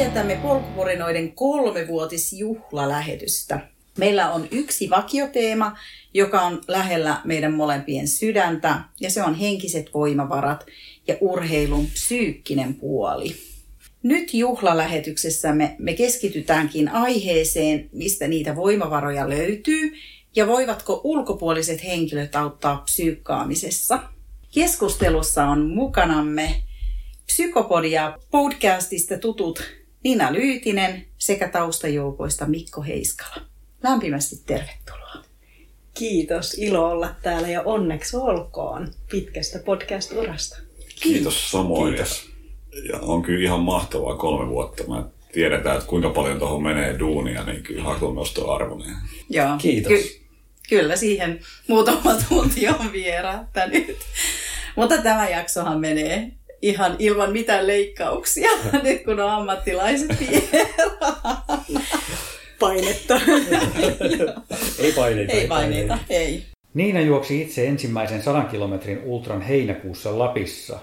Vietämme polkupurinoiden kolmevuotisjuhlalähetystä. Meillä on yksi vakioteema, joka on lähellä meidän molempien sydäntä, ja se on henkiset voimavarat ja urheilun psyykkinen puoli. Nyt juhlalähetyksessämme me keskitytäänkin aiheeseen, mistä niitä voimavaroja löytyy, ja voivatko ulkopuoliset henkilöt auttaa psyykkaamisessa. Keskustelussa on mukanamme Psykopodia podcastista tutut Nina Lyytinen sekä taustajoukoista Mikko Heiskala. Lämpimästi tervetuloa. Kiitos, ilo olla täällä ja onneksi olkoon pitkästä podcast-urasta. Kiitos samoin. Kiitos. Ja on kyllä ihan mahtavaa kolme vuotta. Mä tiedetään, että kuinka paljon tuohon menee duunia, niin kyllä hatunnostoarvoinen. Joo, Kiitos. Ky- kyllä siihen muutama tunti on vierähtänyt. Mutta tämä jaksohan menee ihan ilman mitään leikkauksia, nyt kun on ammattilaiset vieraana. Painetta. Ei paineita. Ei paineita, ei. Niina juoksi itse ensimmäisen sadan kilometrin ultran heinäkuussa Lapissa,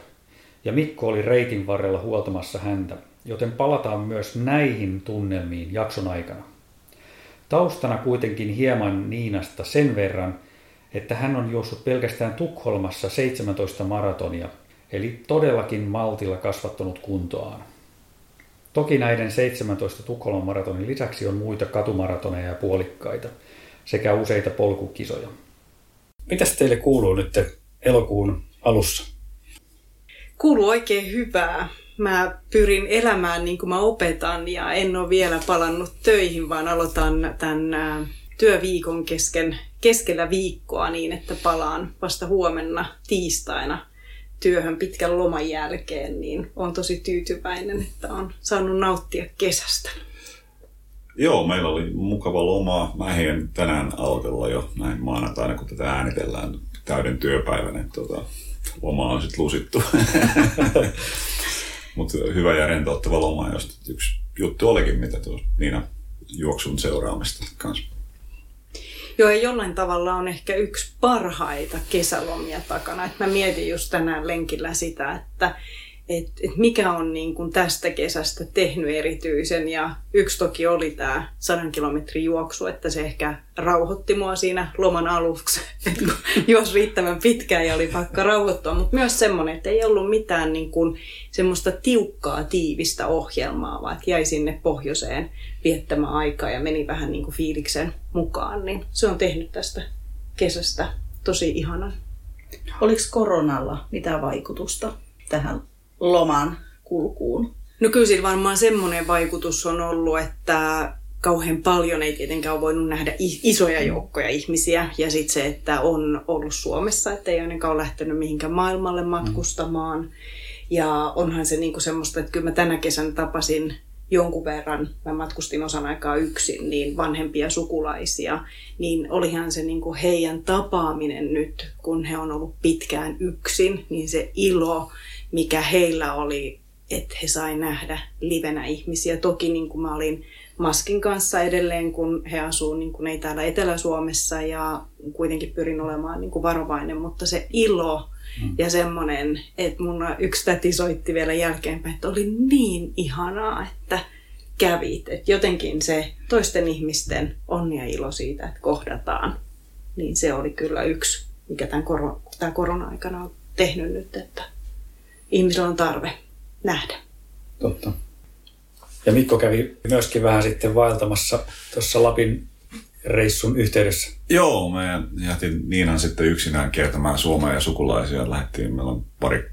ja Mikko oli reitin varrella huoltamassa häntä, joten palataan myös näihin tunnelmiin jakson aikana. Taustana kuitenkin hieman Niinasta sen verran, että hän on juossut pelkästään Tukholmassa 17 maratonia, eli todellakin maltilla kasvattanut kuntoaan. Toki näiden 17 Tukholman maratonin lisäksi on muita katumaratoneja ja puolikkaita sekä useita polkukisoja. Mitäs teille kuuluu nyt elokuun alussa? Kuuluu oikein hyvää. Mä pyrin elämään niin kuin mä opetan ja en ole vielä palannut töihin, vaan aloitan tämän työviikon kesken, keskellä viikkoa niin, että palaan vasta huomenna tiistaina työhön pitkän loman jälkeen, niin on tosi tyytyväinen, että on saanut nauttia kesästä. Joo, meillä oli mukava loma. Mä ehdin tänään aloitella jo näin maanantaina, kun tätä äänitellään täyden työpäivän. Että tota, loma on sitten lusittu. Mutta hyvä ja rentouttava loma, josta yksi juttu olikin, mitä tuossa Niina juoksun seuraamista kanssa. Ja jollain tavalla on ehkä yksi parhaita kesälomia takana. Et mä mietin just tänään lenkillä sitä, että et, et mikä on niin kun tästä kesästä tehnyt erityisen. Ja yksi toki oli tämä 100 kilometrin juoksu, että se ehkä rauhoitti mua siinä loman aluksi. Et kun juos riittävän pitkään ja oli pakka rauhoittua. Mutta myös semmoinen, että ei ollut mitään niin kun semmoista tiukkaa, tiivistä ohjelmaa, vaan että jäi sinne pohjoiseen viettämään aikaa ja meni vähän niin kuin fiiliksen mukaan. Niin se on tehnyt tästä kesästä tosi ihanan. Oliko koronalla mitään vaikutusta tähän loman kulkuun? No kyllä siinä varmaan semmoinen vaikutus on ollut, että kauhean paljon ei tietenkään ole voinut nähdä isoja joukkoja ihmisiä. Ja sitten se, että on ollut Suomessa, että ei ainakaan ole lähtenyt mihinkään maailmalle matkustamaan. Mm. Ja onhan se niinku semmoista, että kyllä mä tänä kesänä tapasin jonkun verran, mä matkustin osan aikaa yksin, niin vanhempia sukulaisia, niin olihan se niin kuin heidän tapaaminen nyt, kun he on ollut pitkään yksin, niin se ilo, mikä heillä oli, että he sai nähdä livenä ihmisiä. Toki niin kuin mä olin maskin kanssa edelleen, kun he asuu niin kuin ei täällä Etelä-Suomessa ja kuitenkin pyrin olemaan niin kuin varovainen, mutta se ilo mm. ja semmoinen, että mun yksi täti soitti vielä jälkeenpäin, että oli niin ihanaa, että kävit. Että jotenkin se toisten ihmisten onni ja ilo siitä, että kohdataan, niin se oli kyllä yksi, mikä tämän, kor- tämän korona-aikana on tehnyt nyt, että ihmisillä on tarve nähdä. Totta. Ja Mikko kävi myöskin vähän sitten vaeltamassa tuossa Lapin reissun yhteydessä. Joo, me jätin Niinan sitten yksinään kiertämään Suomea ja sukulaisia. Lähdettiin, meillä on pari,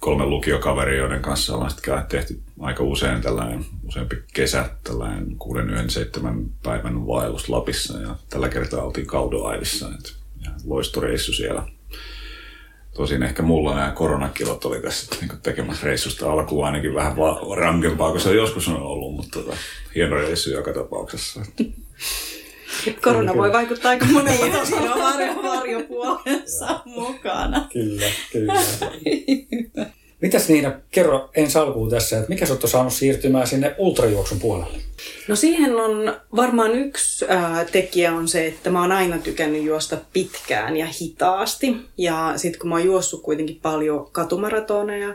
kolme lukiokaveria, joiden kanssa ollaan sitten tehty aika usein tällainen, useampi kesä, tällainen kuuden, yhden, seitsemän päivän vaellus Lapissa. Ja tällä kertaa oltiin Kaudoaivissa, että loistoreissu siellä. Tosin ehkä mulla nämä koronakilot oli tässä niin tekemässä reissusta alkuun ainakin vähän va- rankempaa kuin se joskus on ollut, mutta tota, hieno reissu joka tapauksessa. Korona voi vaikuttaa aika moneen Siinä on varjo, varjopuolensa mukana. Kyllä, kyllä. Mitäs Niina, kerro ensi alkuun tässä, että mikä sut on saanut siirtymään sinne ultrajuoksun puolelle? No siihen on varmaan yksi ää, tekijä on se, että mä oon aina tykännyt juosta pitkään ja hitaasti. Ja sitten kun mä oon juossut kuitenkin paljon katumaratoneja,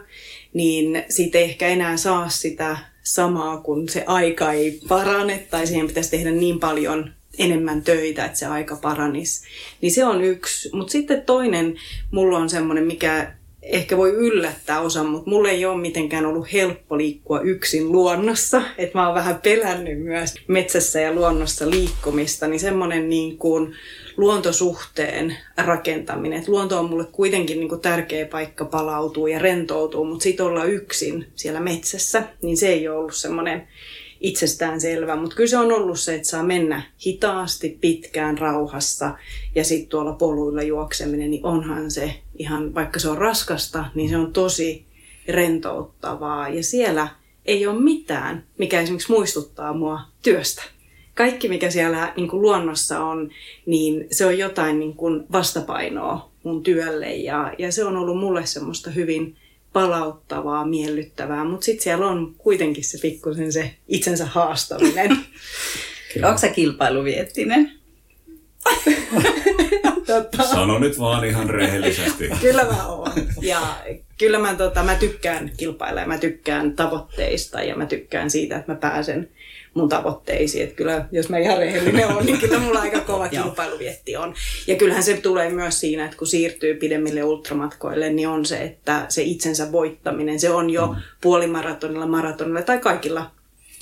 niin siitä ei ehkä enää saa sitä samaa, kun se aika ei parane tai siihen pitäisi tehdä niin paljon enemmän töitä, että se aika paranisi. Niin se on yksi. Mutta sitten toinen, mulla on semmoinen, mikä ehkä voi yllättää osan, mutta mulle ei ole mitenkään ollut helppo liikkua yksin luonnossa. Että mä oon vähän pelännyt myös metsässä ja luonnossa liikkumista, niin semmoinen niin kuin luontosuhteen rakentaminen. Et luonto on mulle kuitenkin niin kuin tärkeä paikka palautuu ja rentoutuu, mutta sitten olla yksin siellä metsässä, niin se ei ole ollut semmoinen itsestään selvä, mutta kyllä se on ollut se, että saa mennä hitaasti, pitkään, rauhassa ja sitten tuolla poluilla juokseminen, niin onhan se ihan, vaikka se on raskasta, niin se on tosi rentouttavaa ja siellä ei ole mitään, mikä esimerkiksi muistuttaa mua työstä. Kaikki, mikä siellä niin kuin luonnossa on, niin se on jotain niin kuin vastapainoa mun työlle ja, ja se on ollut mulle semmoista hyvin palauttavaa, miellyttävää, mutta sitten siellä on kuitenkin se pikkusen se itsensä haastaminen. Onko se kilpailuviettinen? tota, Sano nyt vaan ihan rehellisesti. kyllä mä oon. Ja kyllä mä, tota, mä tykkään kilpailla ja mä tykkään tavoitteista ja mä tykkään siitä, että mä pääsen mun tavoitteisiin. Että kyllä, jos mä ihan rehellinen on, niin kyllä mulla aika kova kilpailuvietti on. Ja kyllähän se tulee myös siinä, että kun siirtyy pidemmille ultramatkoille, niin on se, että se itsensä voittaminen, se on jo mm. puolimaratonilla, maratonilla tai kaikilla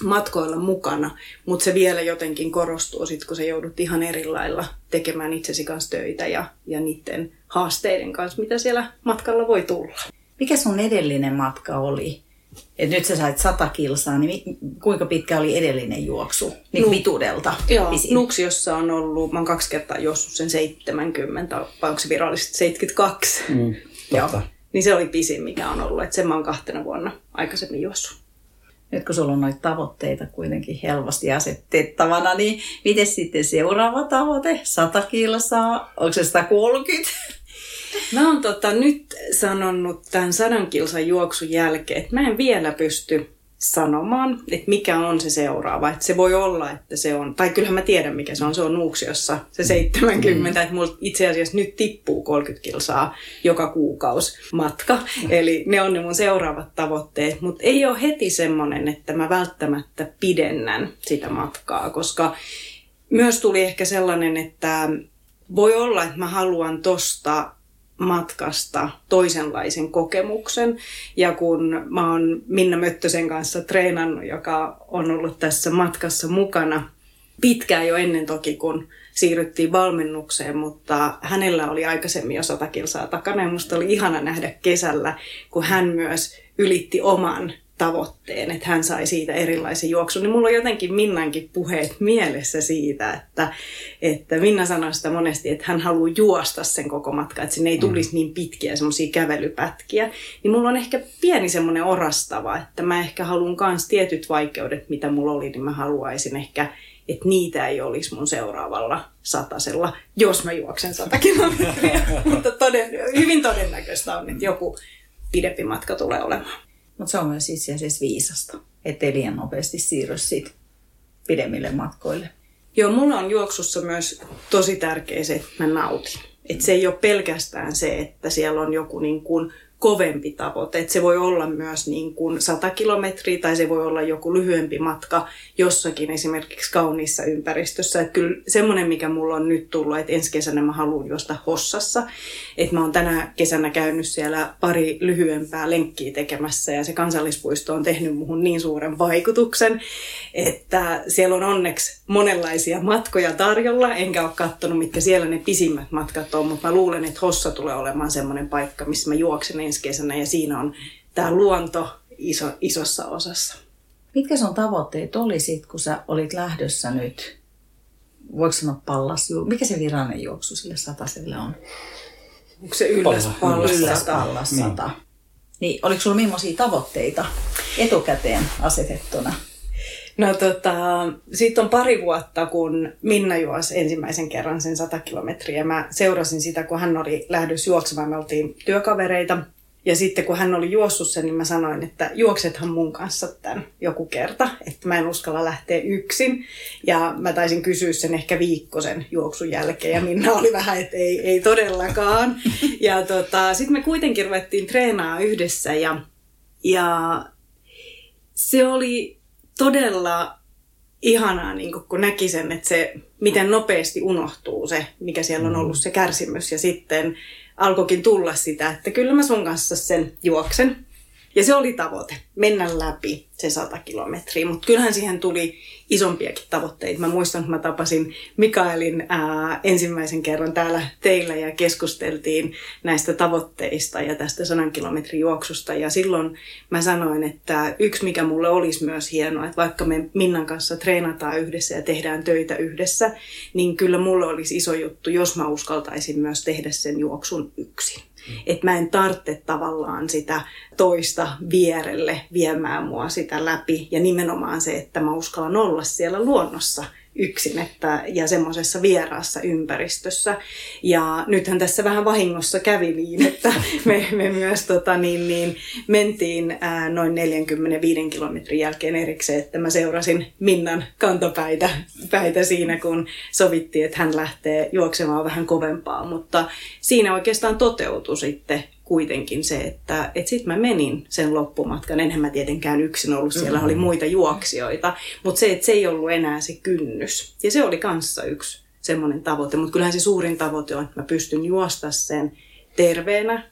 matkoilla mukana, mutta se vielä jotenkin korostuu sitten, kun sä joudut ihan eri lailla tekemään itsesi kanssa töitä ja, ja niiden haasteiden kanssa, mitä siellä matkalla voi tulla. Mikä sun edellinen matka oli? Et nyt sä sait 100 kilsaa, niin mi- kuinka pitkä oli edellinen juoksu niin No. pituudelta? Joo, pisin? Nuksiossa on ollut, mä oon kaksi kertaa juossut sen 70, vai onko se virallisesti 72? Mm, totta. Niin se oli pisin, mikä on ollut, että sen mä oon kahtena vuonna aikaisemmin juossut. Nyt kun sulla on noita tavoitteita kuitenkin helposti asetettavana, niin miten sitten seuraava tavoite? 100 kilsaa? Onko se 130? Mä oon tota, nyt sanonut tämän sadan kilsan juoksun jälkeen, että mä en vielä pysty sanomaan, että mikä on se seuraava. Että se voi olla, että se on, tai kyllähän mä tiedän mikä se on, se on Nuuksiossa se 70, mm. että mulla itse asiassa nyt tippuu 30 kilsaa joka kuukausi matka. Eli ne on ne mun seuraavat tavoitteet, mutta ei ole heti semmoinen, että mä välttämättä pidennän sitä matkaa, koska myös tuli ehkä sellainen, että voi olla, että mä haluan tosta matkasta toisenlaisen kokemuksen. Ja kun mä oon Minna Möttösen kanssa treenannut, joka on ollut tässä matkassa mukana pitkään jo ennen toki, kun siirryttiin valmennukseen, mutta hänellä oli aikaisemmin jo sata kilsaa takana ja musta oli ihana nähdä kesällä, kun hän myös ylitti oman tavoitteen, että hän sai siitä erilaisen juoksun, niin mulla on jotenkin Minnankin puheet mielessä siitä, että, että Minna sanoi sitä monesti, että hän haluaa juosta sen koko matka, että sinne ei tulisi mm. niin pitkiä semmoisia kävelypätkiä. Niin mulla on ehkä pieni semmoinen orastava, että mä ehkä haluan myös tietyt vaikeudet, mitä mulla oli, niin mä haluaisin ehkä että niitä ei olisi mun seuraavalla satasella, jos mä juoksen sata kilometriä. Mutta toden, hyvin todennäköistä on, että joku pidempi matka tulee olemaan. Mutta se on myös itse asiassa viisasta, ettei liian nopeasti siirry siitä pidemmille matkoille. Joo, mulla on juoksussa myös tosi tärkeä se, että mä nautin. Että se ei ole pelkästään se, että siellä on joku niin kuin kovempi tavoite. Että se voi olla myös niin kuin 100 kilometriä tai se voi olla joku lyhyempi matka jossakin esimerkiksi kauniissa ympäristössä. Että kyllä semmoinen, mikä mulla on nyt tullut, että ensi kesänä mä haluan juosta Hossassa. Että mä oon tänä kesänä käynyt siellä pari lyhyempää lenkkiä tekemässä ja se kansallispuisto on tehnyt muhun niin suuren vaikutuksen, että siellä on onneksi monenlaisia matkoja tarjolla. Enkä ole katsonut, mitkä siellä ne pisimmät matkat on, mutta mä luulen, että Hossa tulee olemaan semmoinen paikka, missä mä juoksen ensi kesänä ja siinä on tämä luonto iso, isossa osassa. Mitkä sun tavoitteet oli sit, kun sä olit lähdössä nyt? Voiko sanoa pallas? Mikä se virallinen juoksu sille sataselle on? Onko se ylläs Pallas- pallas? Ylläs Pallas Niin. 100. Niin, oliko sulla millaisia tavoitteita etukäteen asetettuna? No tota, siitä on pari vuotta, kun Minna juosi ensimmäisen kerran sen 100 kilometriä. Mä seurasin sitä, kun hän oli lähdössä juoksemaan. Me oltiin työkavereita. Ja sitten kun hän oli juossut sen, niin mä sanoin, että juoksethan mun kanssa tämän joku kerta. Että mä en uskalla lähteä yksin. Ja mä taisin kysyä sen ehkä viikkosen juoksun jälkeen. Ja Minna oli vähän, että ei, ei todellakaan. Ja tota, sitten me kuitenkin ruvettiin treenaa yhdessä. Ja, ja se oli todella ihanaa, niin kun näki sen, että se, miten nopeasti unohtuu se, mikä siellä on ollut se kärsimys. Ja sitten alkoikin tulla sitä, että kyllä mä sun kanssa sen juoksen. Ja se oli tavoite, mennä läpi se 100 kilometriä. Mutta kyllähän siihen tuli isompiakin tavoitteita. Mä muistan, että mä tapasin Mikaelin ää, ensimmäisen kerran täällä teillä ja keskusteltiin näistä tavoitteista ja tästä 100 kilometrin juoksusta. Ja silloin mä sanoin, että yksi mikä mulle olisi myös hienoa, että vaikka me Minnan kanssa treenataan yhdessä ja tehdään töitä yhdessä, niin kyllä mulle olisi iso juttu, jos mä uskaltaisin myös tehdä sen juoksun yksin. Että mä en tarvitse tavallaan sitä toista vierelle viemään mua sitä läpi. Ja nimenomaan se, että mä uskallan olla siellä luonnossa yksin että, ja semmoisessa vieraassa ympäristössä. Ja nythän tässä vähän vahingossa kävi niin, että me, me myös tota, niin, niin, mentiin ää, noin 45 kilometrin jälkeen erikseen, että mä seurasin Minnan kantapäitä päitä siinä, kun sovittiin, että hän lähtee juoksemaan vähän kovempaa. Mutta siinä oikeastaan toteutui sitten kuitenkin se, että, että sitten mä menin sen loppumatkan. Enhän mä tietenkään yksin ollut, siellä oli muita juoksijoita, mutta se, että se ei ollut enää se kynnys. Ja se oli kanssa yksi semmoinen tavoite, mutta kyllähän se suurin tavoite on, että mä pystyn juosta sen terveenä,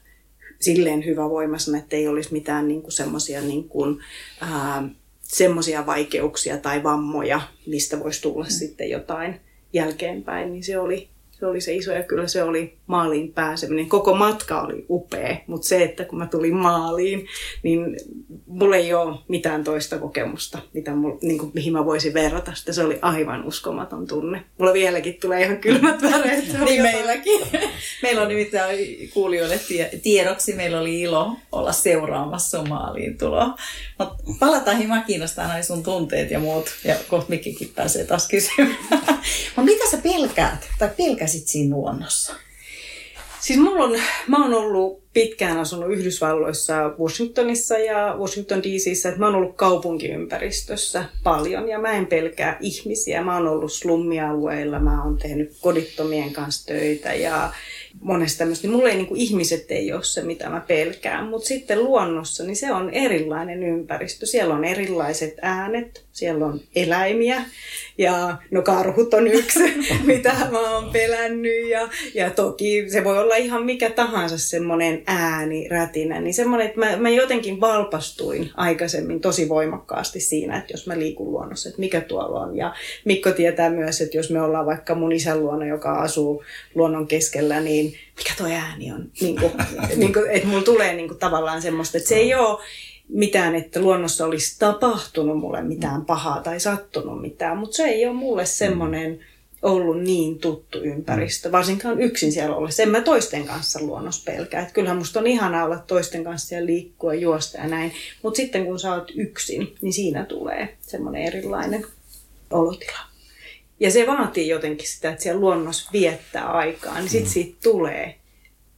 silleen hyvävoimaisena, että ei olisi mitään niin kuin semmoisia niin kuin, ää, semmoisia vaikeuksia tai vammoja, mistä voisi tulla mm. sitten jotain jälkeenpäin, niin se oli, se oli se iso ja kyllä se oli maaliin pääseminen. Koko matka oli upea, mutta se, että kun mä tulin maaliin, niin mulla ei ole mitään toista kokemusta, mitä mulla, niin kuin, mihin mä voisin verrata sitä. Se oli aivan uskomaton tunne. Mulla vieläkin tulee ihan kylmät väreet. Niin jotain- meilläkin. Meillä on nimittäin kuulijoille tie- tiedoksi, meillä oli ilo olla seuraamassa maaliin tuloa. Mutta palataan hieman kiinnostaa noin sun tunteet ja muut. Ja kohta Mikkikin pääsee taas kysymään. Mutta mitä sä pelkäät tai pelkäsit siinä luonnossa? Siis mulla on, mä oon ollut pitkään asunut Yhdysvalloissa, Washingtonissa ja Washington DCissä, että mä oon ollut kaupunkiympäristössä paljon ja mä en pelkää ihmisiä. Mä oon ollut slummialueilla, mä oon tehnyt kodittomien kanssa töitä ja monesta tämmöistä. Niin mulla ei, niin kuin, ihmiset ei ole se, mitä mä pelkään, mutta sitten luonnossa, niin se on erilainen ympäristö. Siellä on erilaiset äänet, siellä on eläimiä ja no karhut on yksi, mitä mä oon pelännyt ja, ja toki se voi olla ihan mikä tahansa semmoinen ääni, rätinä, niin semmoinen, että mä, mä jotenkin valpastuin aikaisemmin tosi voimakkaasti siinä, että jos mä liikun luonnossa, että mikä tuolla on. Ja Mikko tietää myös, että jos me ollaan vaikka mun isän luona, joka asuu luonnon keskellä, niin mikä tuo ääni on. Niin kuin, niin kuin, että mulla tulee niin kuin tavallaan semmoista, että se ei ole mitään, että luonnossa olisi tapahtunut mulle mitään pahaa tai sattunut mitään, mutta se ei ole mulle semmoinen ollut niin tuttu ympäristö, varsinkaan yksin siellä ollessa. En mä toisten kanssa luonnossa pelkää. Että kyllähän musta on ihanaa olla toisten kanssa ja liikkua, juosta ja näin. Mutta sitten kun sä oot yksin, niin siinä tulee semmoinen erilainen olotila. Ja se vaatii jotenkin sitä, että siellä luonnossa viettää aikaa, niin sitten siitä tulee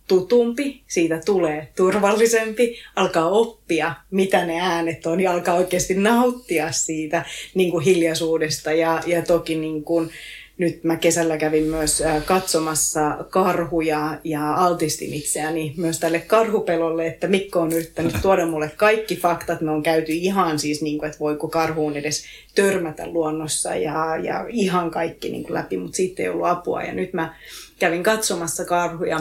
tutumpi, siitä tulee turvallisempi, alkaa oppia, mitä ne äänet on ja alkaa oikeasti nauttia siitä niin kuin hiljaisuudesta. Ja, ja toki niin kuin, nyt mä kesällä kävin myös äh, katsomassa karhuja ja altistin itseäni myös tälle karhupelolle, että Mikko on yrittänyt tuoda mulle kaikki faktat. Me on käyty ihan siis, niin kuin, että voiko karhuun edes törmätä luonnossa ja, ja ihan kaikki niin kuin läpi, mutta siitä ei ollut apua. Ja nyt mä kävin katsomassa karhuja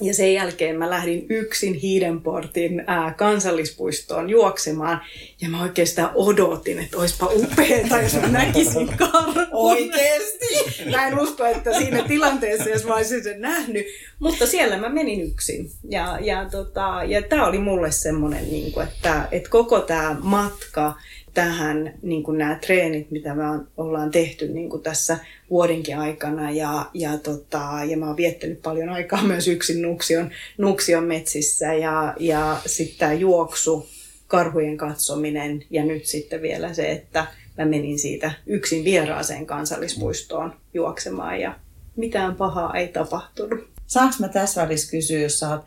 ja sen jälkeen mä lähdin yksin Hiidenportin ää, kansallispuistoon juoksemaan. Ja mä oikeastaan odotin, että olisipa upeeta, jos mä näkisin karhun. Oikeesti? Mä en usko, että siinä tilanteessa, jos mä olisin sen nähnyt. Mutta siellä mä menin yksin. Ja, ja, tota, ja tämä oli mulle semmoinen, niin kuin, että, että koko tämä matka tähän niin kuin nämä treenit, mitä me ollaan tehty niin kuin tässä vuodenkin aikana. Ja, ja, tota, ja mä oon viettänyt paljon aikaa myös yksin Nuksion, Nuksion metsissä ja, ja sitten tämä juoksu, karhujen katsominen ja nyt sitten vielä se, että mä menin siitä yksin vieraaseen kansallispuistoon juoksemaan ja mitään pahaa ei tapahtunut. Saanko mä tässä välissä kysyä, jos sä oot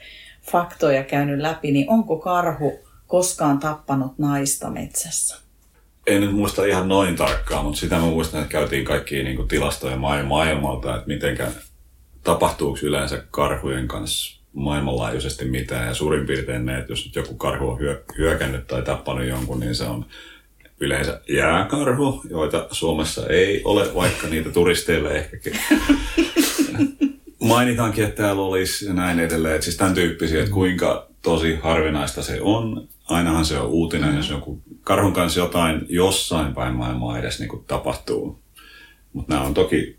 faktoja käynyt läpi, niin onko karhu koskaan tappanut naista metsässä? En nyt muista ihan noin tarkkaan, mutta sitä mä muistan, että käytiin kaikki niin kuin tilastoja maailmalta, että mitenkä tapahtuuko yleensä karhujen kanssa maailmanlaajuisesti mitään. Ja suurin piirtein ne, että jos nyt joku karhu on hyökännyt tai tappanut jonkun, niin se on yleensä jääkarhu, joita Suomessa ei ole, vaikka niitä turisteille ehkä mainitaankin, että täällä olisi ja näin edelleen. Että siis tämän tyyppisiä, että kuinka tosi harvinaista se on. Ainahan se on uutinen, jos joku karhun kanssa jotain jossain päin maailmaa edes niin kuin tapahtuu. Mutta nämä on toki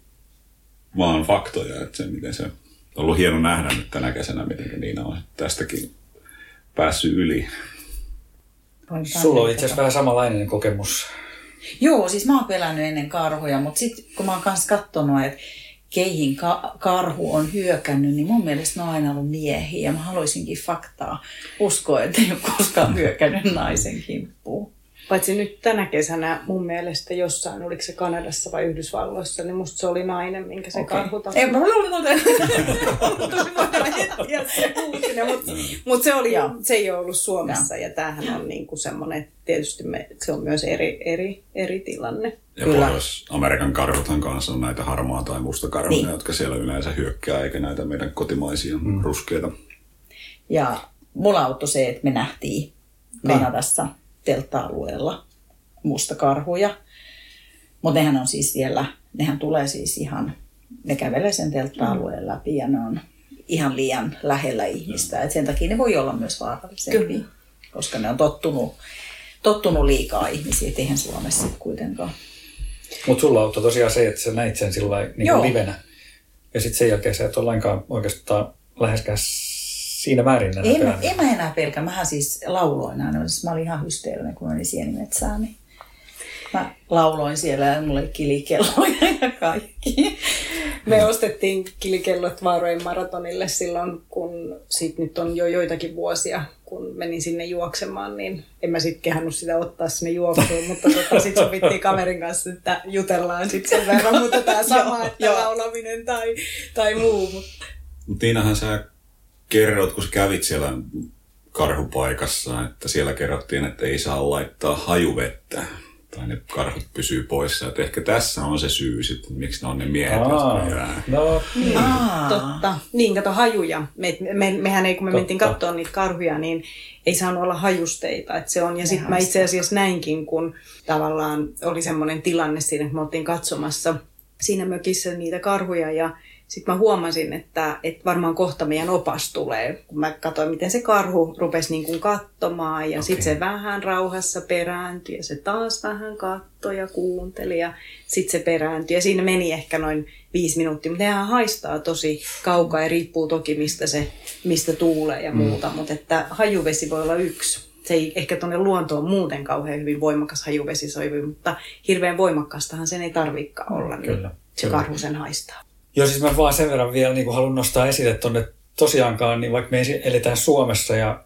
vaan faktoja, että se miten se on ollut hieno nähdä nyt tänä kesänä, miten Niina on tästäkin päässyt yli. Sulla on itse asiassa vähän samanlainen kokemus. Joo, siis mä oon pelännyt ennen karhuja, mutta sitten kun mä oon kanssa katsonut, että keihin ka- karhu on hyökännyt, niin mun mielestä ne on aina ollut miehiä. Ja mä haluaisinkin faktaa uskoa, että ei ole koskaan hyökännyt naisen kimppuun. Paitsi nyt tänä kesänä mun mielestä jossain, oliko se Kanadassa vai Yhdysvalloissa, niin musta se oli nainen, minkä se okay. karhu tappoi. Mutta mut se, oli, se ei ole ollut Suomessa ja, ja tämähän on niinku semmoinen, tietysti me, se on myös eri, eri, eri tilanne. Ja Pohjois-Amerikan karhuthan kanssa on näitä harmaa tai musta karhuja, niin. jotka siellä yleensä hyökkää, eikä näitä meidän kotimaisia mm. ruskeita. Ja mulla auttoi se, että me nähtiin niin. Kanadassa niin teltta-alueella mustakarhuja. Mutta nehän on siis siellä, nehän tulee siis ihan, ne kävelee sen teltta-alueen läpi ja ne on ihan liian lähellä ihmistä. Et sen takia ne voi olla myös vaarallisempia, koska ne on tottunut, tottunut liikaa ihmisiä, et eihän Suomessa kuitenkaan. Mutta sulla auttoi tosiaan se, että sä näit sen sillä niin livenä. Ja sitten sen jälkeen sä et ole lainkaan oikeastaan läheskään siinä määrin en, en, en mä enää pelkä. Mähän siis lauloin aina. Siis mä olin ihan hysteerinen, kun olin sienimetsään. Niin mä lauloin siellä ja mulla oli kilikelloja ja kaikki. Me ostettiin kilikellot Vaarojen maratonille silloin, kun siitä nyt on jo joitakin vuosia, kun menin sinne juoksemaan, niin en mä sitten kehannut sitä ottaa sinne juoksuun, mutta tota, sitten sovittiin kaverin kanssa, että jutellaan sitten sen verran, mutta tämä sama, että laulaminen tai, tai muu. Mutta... Tiinahan sä kerrot, kun sä kävit siellä karhupaikassa, että siellä kerrottiin, että ei saa laittaa hajuvettä tai ne karhut pysyy poissa. Että ehkä tässä on se syy sitten, miksi ne on ne miehet, Aa, jotka jää. No, niin. Aa. Totta. Niin, kato hajuja. Me, me, mehän ei, kun me Totta. mentiin katsoa niitä karhuja, niin ei saanut olla hajusteita. Että se on. Ja sitten mä itse asiassa näinkin, kun tavallaan oli semmoinen tilanne siinä, että me oltiin katsomassa siinä mökissä niitä karhuja ja sitten mä huomasin, että, että varmaan kohta meidän opas tulee, kun mä katsoin, miten se karhu rupesi niin kuin katsomaan. Ja okay. sitten se vähän rauhassa perääntyi ja se taas vähän katsoi ja kuunteli ja sitten se perääntyi. Ja siinä meni ehkä noin viisi minuuttia, mutta nehän haistaa tosi kaukaa ja riippuu toki mistä se mistä tuulee ja mm. muuta. Mm. Mutta että hajuvesi voi olla yksi se ei ehkä tuonne luontoon muuten kauhean hyvin voimakas hajuvesi soivi, mutta hirveän voimakkaastahan sen ei tarvikaan olla. Niin kyllä, se kyllä. karhu sen haistaa. Joo, siis mä vaan sen verran vielä niin haluan nostaa esille tuonne tosiaankaan, niin vaikka me eletään Suomessa ja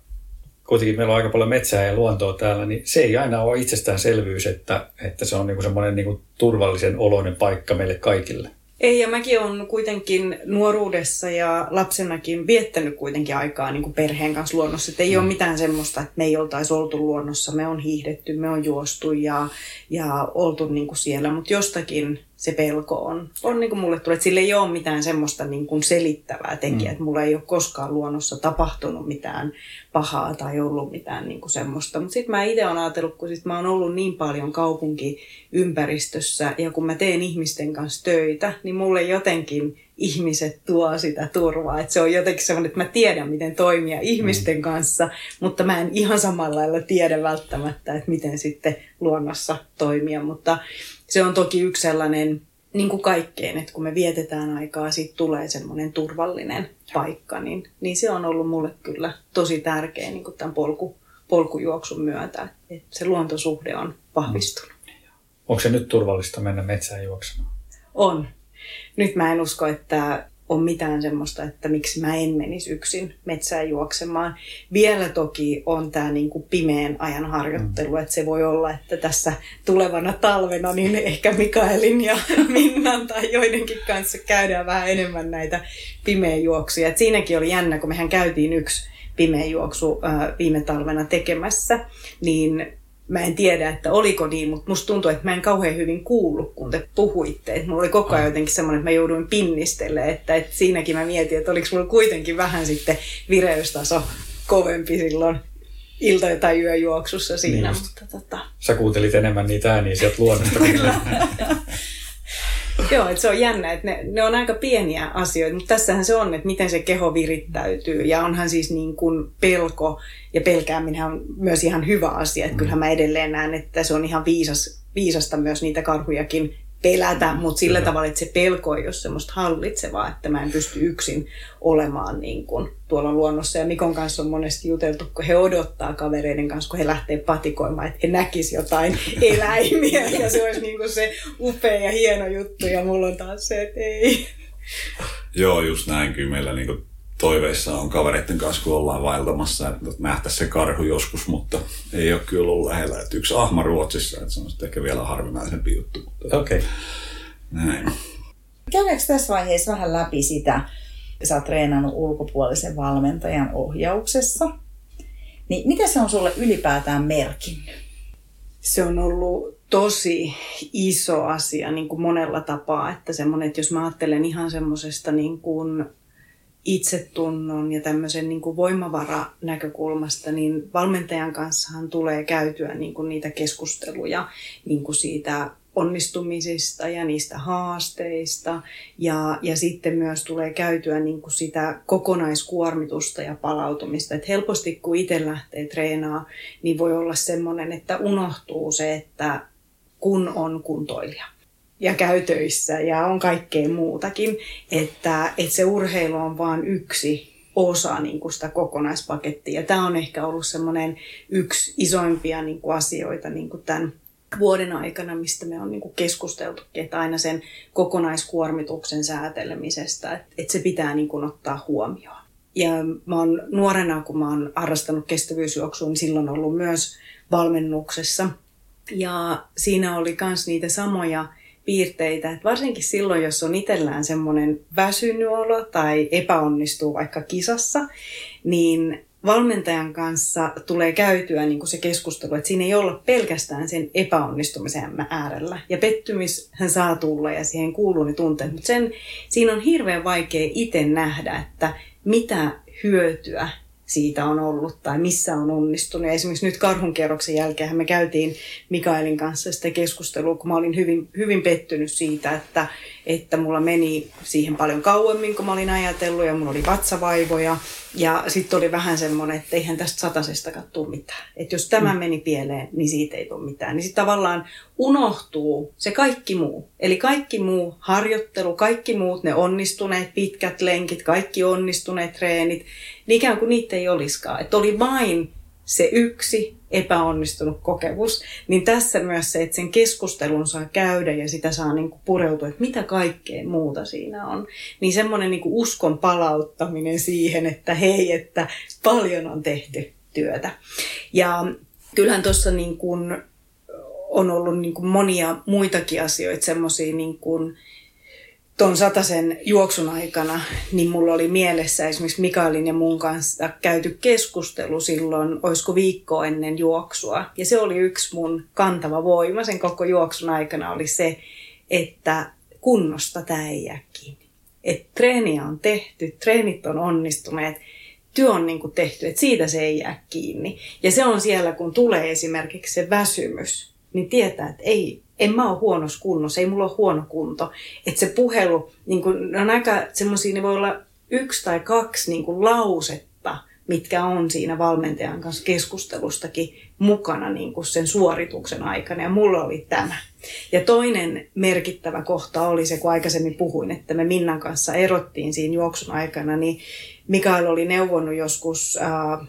kuitenkin meillä on aika paljon metsää ja luontoa täällä, niin se ei aina ole itsestäänselvyys, että, että se on niin semmoinen niin turvallisen oloinen paikka meille kaikille. Ei, ja mäkin olen kuitenkin nuoruudessa ja lapsenakin viettänyt kuitenkin aikaa niin kuin perheen kanssa luonnossa. Että ei mm. ole mitään semmoista, että me ei oltaisi oltu luonnossa. Me on hiihdetty, me on juostu ja, ja oltu niin kuin siellä, mutta jostakin se pelko on, on niin kuin mulle tulee, että sille ei ole mitään semmoista niin kuin selittävää tekijää, mm. että mulla ei ole koskaan luonnossa tapahtunut mitään pahaa tai ollut mitään niin kuin semmoista. Mutta sitten mä itse olen ajatellut, kun sit mä oon ollut niin paljon kaupunkiympäristössä ja kun mä teen ihmisten kanssa töitä, niin mulle jotenkin ihmiset tuo sitä turvaa. Että se on jotenkin semmoinen, että mä tiedän, miten toimia ihmisten mm. kanssa, mutta mä en ihan samalla lailla tiedä välttämättä, että miten sitten luonnossa toimia. Mutta se on toki yksi sellainen, niin kuin kaikkeen, että kun me vietetään aikaa, siitä tulee semmoinen turvallinen paikka, niin, niin se on ollut mulle kyllä tosi tärkeä niin kuin tämän polku, polkujuoksun myötä. Että se luontosuhde on vahvistunut. Onko se nyt turvallista mennä metsään juoksemaan? On. Nyt mä en usko, että on mitään semmoista, että miksi mä en menisi yksin metsään juoksemaan. Vielä toki on tämä niinku pimeän ajan harjoittelu, mm. että se voi olla, että tässä tulevana talvena niin ehkä Mikaelin ja Minnan tai joidenkin kanssa käydään vähän enemmän näitä pimeän juoksuja. Et siinäkin oli jännä, kun mehän käytiin yksi pimeä juoksu äh, viime talvena tekemässä, niin mä en tiedä, että oliko niin, mutta musta tuntuu, että mä en kauhean hyvin kuullut, kun te puhuitte. Että mulla oli koko ajan jotenkin semmoinen, että mä jouduin pinnistelemään, että, että siinäkin mä mietin, että oliko mulla kuitenkin vähän sitten vireystaso kovempi silloin ilta- tai yöjuoksussa siinä. Niin mutta, tota... Sä kuuntelit enemmän niitä ääniä sieltä luonnosta. Joo, että se on jännä, että ne, ne on aika pieniä asioita, mutta tässähän se on, että miten se keho virittäytyy. Ja onhan siis niin kuin pelko ja pelkääminen on myös ihan hyvä asia. Että kyllähän mä edelleen näen, että se on ihan viisas, viisasta myös niitä karhujakin pelätä, mutta sillä kyllä. tavalla, että se pelko ei ole semmoista hallitsevaa, että mä en pysty yksin olemaan niin kuin tuolla luonnossa. Ja Mikon kanssa on monesti juteltu, kun he odottaa kavereiden kanssa, kun he lähtee patikoimaan, että he näkisivät jotain eläimiä. Ja se olisi niin kuin se upea ja hieno juttu, ja mulla on taas se, että ei. Joo, just näin. Kyllä meillä niin kuin toiveissa on kavereiden kanssa, kun ollaan vaeltamassa, että nähtäisiin se karhu joskus, mutta ei ole kyllä ollut lähellä. Että yksi ahma Ruotsissa, että se on ehkä vielä harvinaisempi juttu. Okei. Okay. Näin. Käydäänkö tässä vaiheessa vähän läpi sitä, sä oot treenannut ulkopuolisen valmentajan ohjauksessa, niin mitä se on sulle ylipäätään merkinnyt? Se on ollut tosi iso asia niin kuin monella tapaa, että semmoinen, että jos mä ajattelen ihan semmoisesta niin kuin itsetunnon ja tämmöisen niin kuin voimavara-näkökulmasta, niin valmentajan kanssahan tulee käytyä niin kuin niitä keskusteluja niin kuin siitä onnistumisista ja niistä haasteista. Ja, ja sitten myös tulee käytyä niin kuin sitä kokonaiskuormitusta ja palautumista. Et helposti kun itse lähtee treenaamaan, niin voi olla semmoinen, että unohtuu se, että kun on kuntoilija ja käy töissä ja on kaikkea muutakin, että, että se urheilu on vain yksi osa niin kuin sitä kokonaispakettia. Ja tämä on ehkä ollut semmoinen yksi isoimpia niin kuin asioita niin kuin tämän vuoden aikana, mistä me on niin kuin keskusteltu, että aina sen kokonaiskuormituksen säätelemisestä, että, että se pitää niin kuin ottaa huomioon. Ja mä oon nuorena, kun mä oon harrastanut kestävyysjuoksua, niin silloin ollut myös valmennuksessa. Ja siinä oli myös niitä samoja piirteitä, että varsinkin silloin, jos on itsellään semmoinen väsynyt olo tai epäonnistuu vaikka kisassa, niin valmentajan kanssa tulee käytyä niin kuin se keskustelu, että siinä ei olla pelkästään sen epäonnistumisen äärellä. Ja pettymyshän saa tulla ja siihen kuuluu ne tunteet, mutta sen, siinä on hirveän vaikea itse nähdä, että mitä hyötyä siitä on ollut tai missä on onnistunut. Ja esimerkiksi nyt karhunkierroksen jälkeen me käytiin Mikaelin kanssa sitä keskustelua, kun mä olin hyvin, hyvin pettynyt siitä, että, että mulla meni siihen paljon kauemmin kuin mä olin ajatellut ja mulla oli vatsavaivoja. Ja sitten oli vähän semmoinen, että eihän tästä satasesta tule mitään. Että jos tämä mm. meni pieleen, niin siitä ei tule mitään. Niin sitten tavallaan unohtuu se kaikki muu. Eli kaikki muu harjoittelu, kaikki muut ne onnistuneet pitkät lenkit, kaikki onnistuneet treenit, niin ikään kuin niitä ei olisikaan. Että oli vain se yksi epäonnistunut kokemus, niin tässä myös se, että sen keskustelun saa käydä ja sitä saa niin kuin pureutua, että mitä kaikkea muuta siinä on. Niin semmoinen niin kuin uskon palauttaminen siihen, että hei, että paljon on tehty työtä. Ja kyllähän tuossa niin kuin on ollut niin kuin monia muitakin asioita, semmoisia niin kuin, tuon sataisen juoksun aikana, niin mulla oli mielessä esimerkiksi Mikaelin ja mun kanssa käyty keskustelu silloin, olisiko viikko ennen juoksua. Ja se oli yksi mun kantava voima sen koko juoksun aikana oli se, että kunnosta tämä ei jää kiinni. Että treeniä on tehty, treenit on onnistuneet, työ on niin kuin tehty, että siitä se ei jää kiinni. Ja se on siellä, kun tulee esimerkiksi se väsymys, niin tietää, että ei, en mä ole huonossa kunnossa, ei mulla ole huono kunto. Että se puhelu, niin kun, on aika semmoisia, ne voi olla yksi tai kaksi niin kuin lausetta, mitkä on siinä valmentajan kanssa keskustelustakin mukana niin sen suorituksen aikana. Ja mulla oli tämä. Ja toinen merkittävä kohta oli se, kun aikaisemmin puhuin, että me Minnan kanssa erottiin siinä juoksun aikana, niin Mikael oli neuvonnut joskus äh,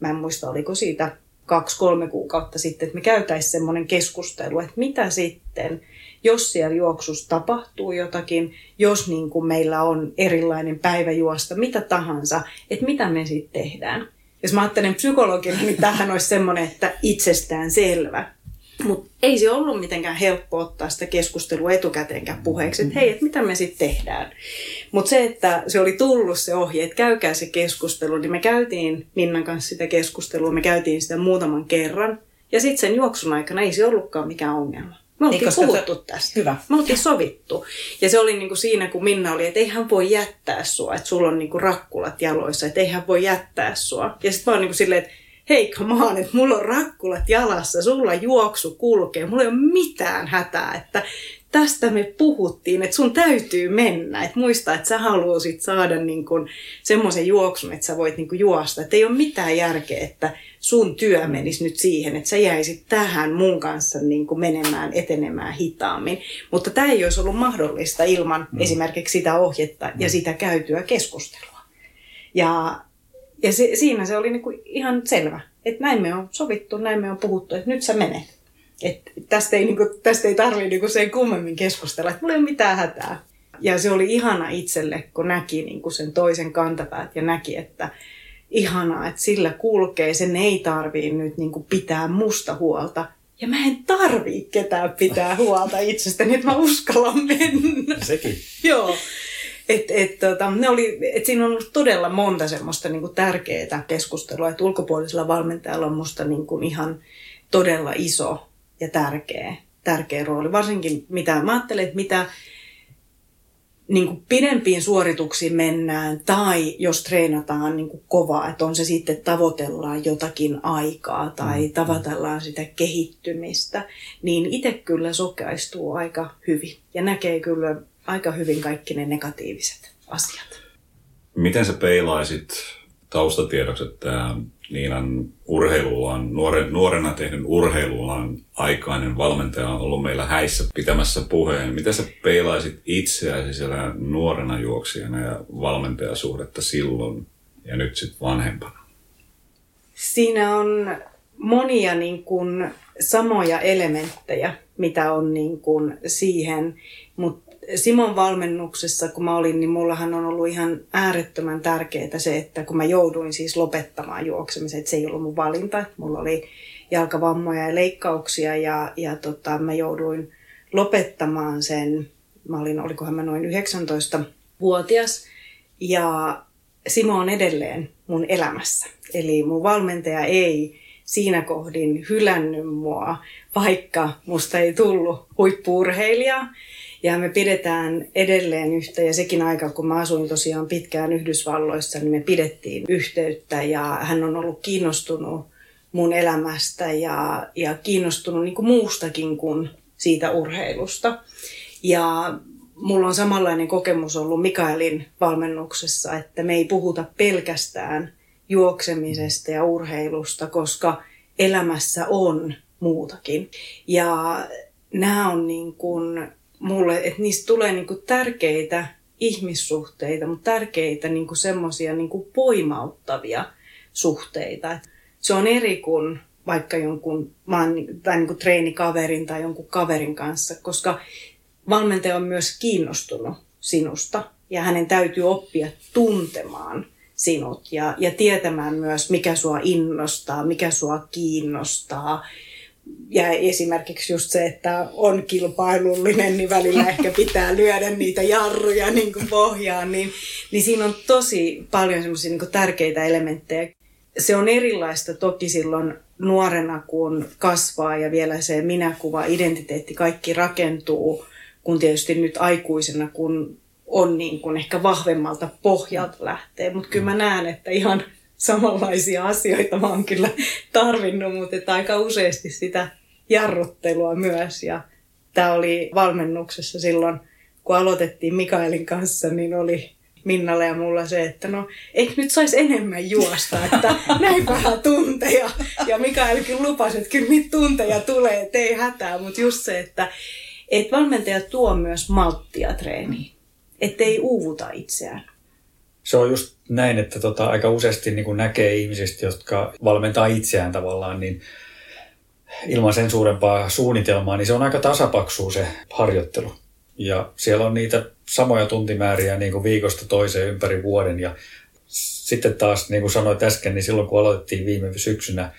mä en muista oliko siitä kaksi-kolme kuukautta sitten, että me käytäisiin semmoinen keskustelu, että mitä sitten, jos siellä juoksussa tapahtuu jotakin, jos niin kuin meillä on erilainen päiväjuosta, mitä tahansa, että mitä me sitten tehdään. Jos mä ajattelen psykologina, niin tähän olisi semmoinen, että itsestään selvä. Mutta ei se ollut mitenkään helppo ottaa sitä keskustelua etukäteenkään puheeksi, että hei, että mitä me sitten tehdään. Mutta se, että se oli tullut se ohje, että käykää se keskustelu, niin me käytiin Minnan kanssa sitä keskustelua, me käytiin sitä muutaman kerran. Ja sitten sen juoksun aikana ei se ollutkaan mikään ongelma. Me oltiin Niin, puhuttu se- tästä. Hyvä. Me oltiin sovittu. Ja se oli niinku siinä, kun Minna oli, että ei hän voi jättää sua, että sulla on niinku rakkulat jaloissa, että ei hän voi jättää sua. Ja sitten mä oon niinku silleen, että hei come on, että mulla on rakkulat jalassa, sulla juoksu kulkee, mulla ei ole mitään hätää, että tästä me puhuttiin, että sun täytyy mennä. Että muista, että sä haluaisit saada niin kuin semmoisen juoksun, että sä voit niin kuin juosta. Että ei ole mitään järkeä, että sun työ menisi nyt siihen, että sä jäisit tähän mun kanssa niin kuin menemään, etenemään hitaammin. Mutta tämä ei olisi ollut mahdollista ilman mm. esimerkiksi sitä ohjetta ja sitä käytyä keskustelua. Ja, ja se, siinä se oli niin kuin ihan selvä, että näin me on sovittu, näin me on puhuttu, että nyt sä menet. Et tästä ei, niinku, tästä ei tarvitse niinku sen kummemmin keskustella, että mulla ei ole mitään hätää. Ja se oli ihana itselle, kun näki niinku sen toisen kantapäät ja näki, että ihanaa, että sillä kulkee, sen ei tarvii nyt niinku pitää musta huolta. Ja mä en tarvii ketään pitää huolta itsestäni, että mä uskallan mennä. Sekin. Joo. Et, et, tota, ne oli, et siinä on ollut todella monta semmoista niinku tärkeää keskustelua, että ulkopuolisella valmentajalla on musta niinku ihan todella iso ja tärkeä, tärkeä rooli. Varsinkin mitä mä ajattelen, että mitä niin kuin pidempiin suorituksiin mennään tai jos treenataan niin kuin kovaa, että on se sitten tavoitellaan jotakin aikaa tai Mm. tavoitellaan sitä kehittymistä, niin itse kyllä sokeistuu aika hyvin ja näkee kyllä aika hyvin kaikki ne negatiiviset asiat. Miten sä peilaisit taustatiedokset tämä Niinan urheilullaan, nuore, nuorena tehnyt urheilullaan aikainen valmentaja on ollut meillä häissä pitämässä puheen. Miten sä peilaisit itseäsi siellä nuorena juoksijana ja valmentajasuhdetta silloin ja nyt sitten vanhempana? Siinä on monia niin kuin samoja elementtejä, mitä on niin kuin siihen, mutta Simon valmennuksessa, kun mä olin, niin mullahan on ollut ihan äärettömän tärkeää se, että kun mä jouduin siis lopettamaan juoksemisen, että se ei ollut mun valinta, mulla oli jalkavammoja ja leikkauksia ja, ja tota, mä jouduin lopettamaan sen, mä olin, olikohan mä noin 19-vuotias ja Simo on edelleen mun elämässä. Eli mun valmentaja ei siinä kohdin hylännyt mua, vaikka musta ei tullut huippuurheilijaa. Ja me pidetään edelleen yhtä, ja sekin aika, kun mä asuin tosiaan pitkään Yhdysvalloissa, niin me pidettiin yhteyttä, ja hän on ollut kiinnostunut mun elämästä ja, ja kiinnostunut niin kuin muustakin kuin siitä urheilusta. Ja mulla on samanlainen kokemus ollut Mikaelin valmennuksessa, että me ei puhuta pelkästään juoksemisesta ja urheilusta, koska elämässä on muutakin. Ja nämä on niin kuin mulle, että niistä tulee niin kuin tärkeitä ihmissuhteita, mutta tärkeitä niin kuin semmoisia niin kuin voimauttavia suhteita. Se on eri kuin vaikka jonkun mä oon, tai niin kuin treenikaverin tai jonkun kaverin kanssa, koska valmentaja on myös kiinnostunut sinusta ja hänen täytyy oppia tuntemaan sinut ja, ja tietämään myös, mikä sua innostaa, mikä sua kiinnostaa. Ja esimerkiksi just se, että on kilpailullinen, niin välillä ehkä pitää lyödä niitä jarruja niin kuin pohjaan, niin, niin siinä on tosi paljon semmoisia niin tärkeitä elementtejä. Se on erilaista toki silloin nuorena, kun kasvaa ja vielä se minäkuva, identiteetti, kaikki rakentuu, kun tietysti nyt aikuisena, kun on niin kuin ehkä vahvemmalta pohjalta lähtee. Mutta kyllä mä näen, että ihan samanlaisia asioita oon kyllä tarvinnut, mutta aika useasti sitä jarruttelua myös. Ja tämä oli valmennuksessa silloin, kun aloitettiin Mikaelin kanssa, niin oli Minnalle ja mulla se, että no eikö nyt saisi enemmän juosta, että näin vähän tunteja. Ja Mikaelkin lupasi, että kyllä niitä tunteja tulee, että ei hätää, mutta just se, että et valmentaja tuo myös malttia treeniin, ettei uuvuta itseään. Se on just näin, että tota, aika useasti niin näkee ihmisistä, jotka valmentaa itseään tavallaan, niin ilman sen suurempaa suunnitelmaa, niin se on aika tasapaksua se harjoittelu. Ja siellä on niitä samoja tuntimääriä niin kuin viikosta toiseen ympäri vuoden. Ja sitten taas, niin kuin sanoit äsken, niin silloin kun aloitettiin viime syksynä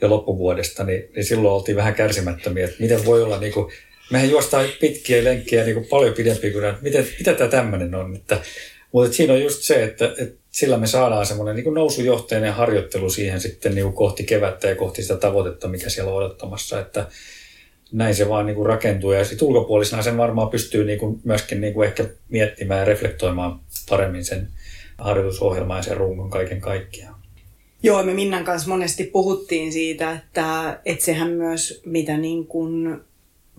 ja loppuvuodesta, niin, niin silloin oltiin vähän kärsimättömiä, että miten voi olla, niin kuin, mehän juostaan pitkiä lenkkejä niin kuin paljon pidempiä kuin nämä, miten, mitä tämä tämmöinen on. Että, mutta siinä on just se, että, että sillä me saadaan semmoinen niin nousujohteinen harjoittelu siihen sitten niin kuin kohti kevättä ja kohti sitä tavoitetta, mikä siellä on odottamassa, että näin se vaan niin kuin rakentuu. Ja sitten ulkopuolisena sen varmaan pystyy niin kuin myöskin niin kuin ehkä miettimään ja reflektoimaan paremmin sen harjoitusohjelman ja sen rungon kaiken kaikkiaan. Joo, me Minnan kanssa monesti puhuttiin siitä, että, että sehän myös, mitä niin kuin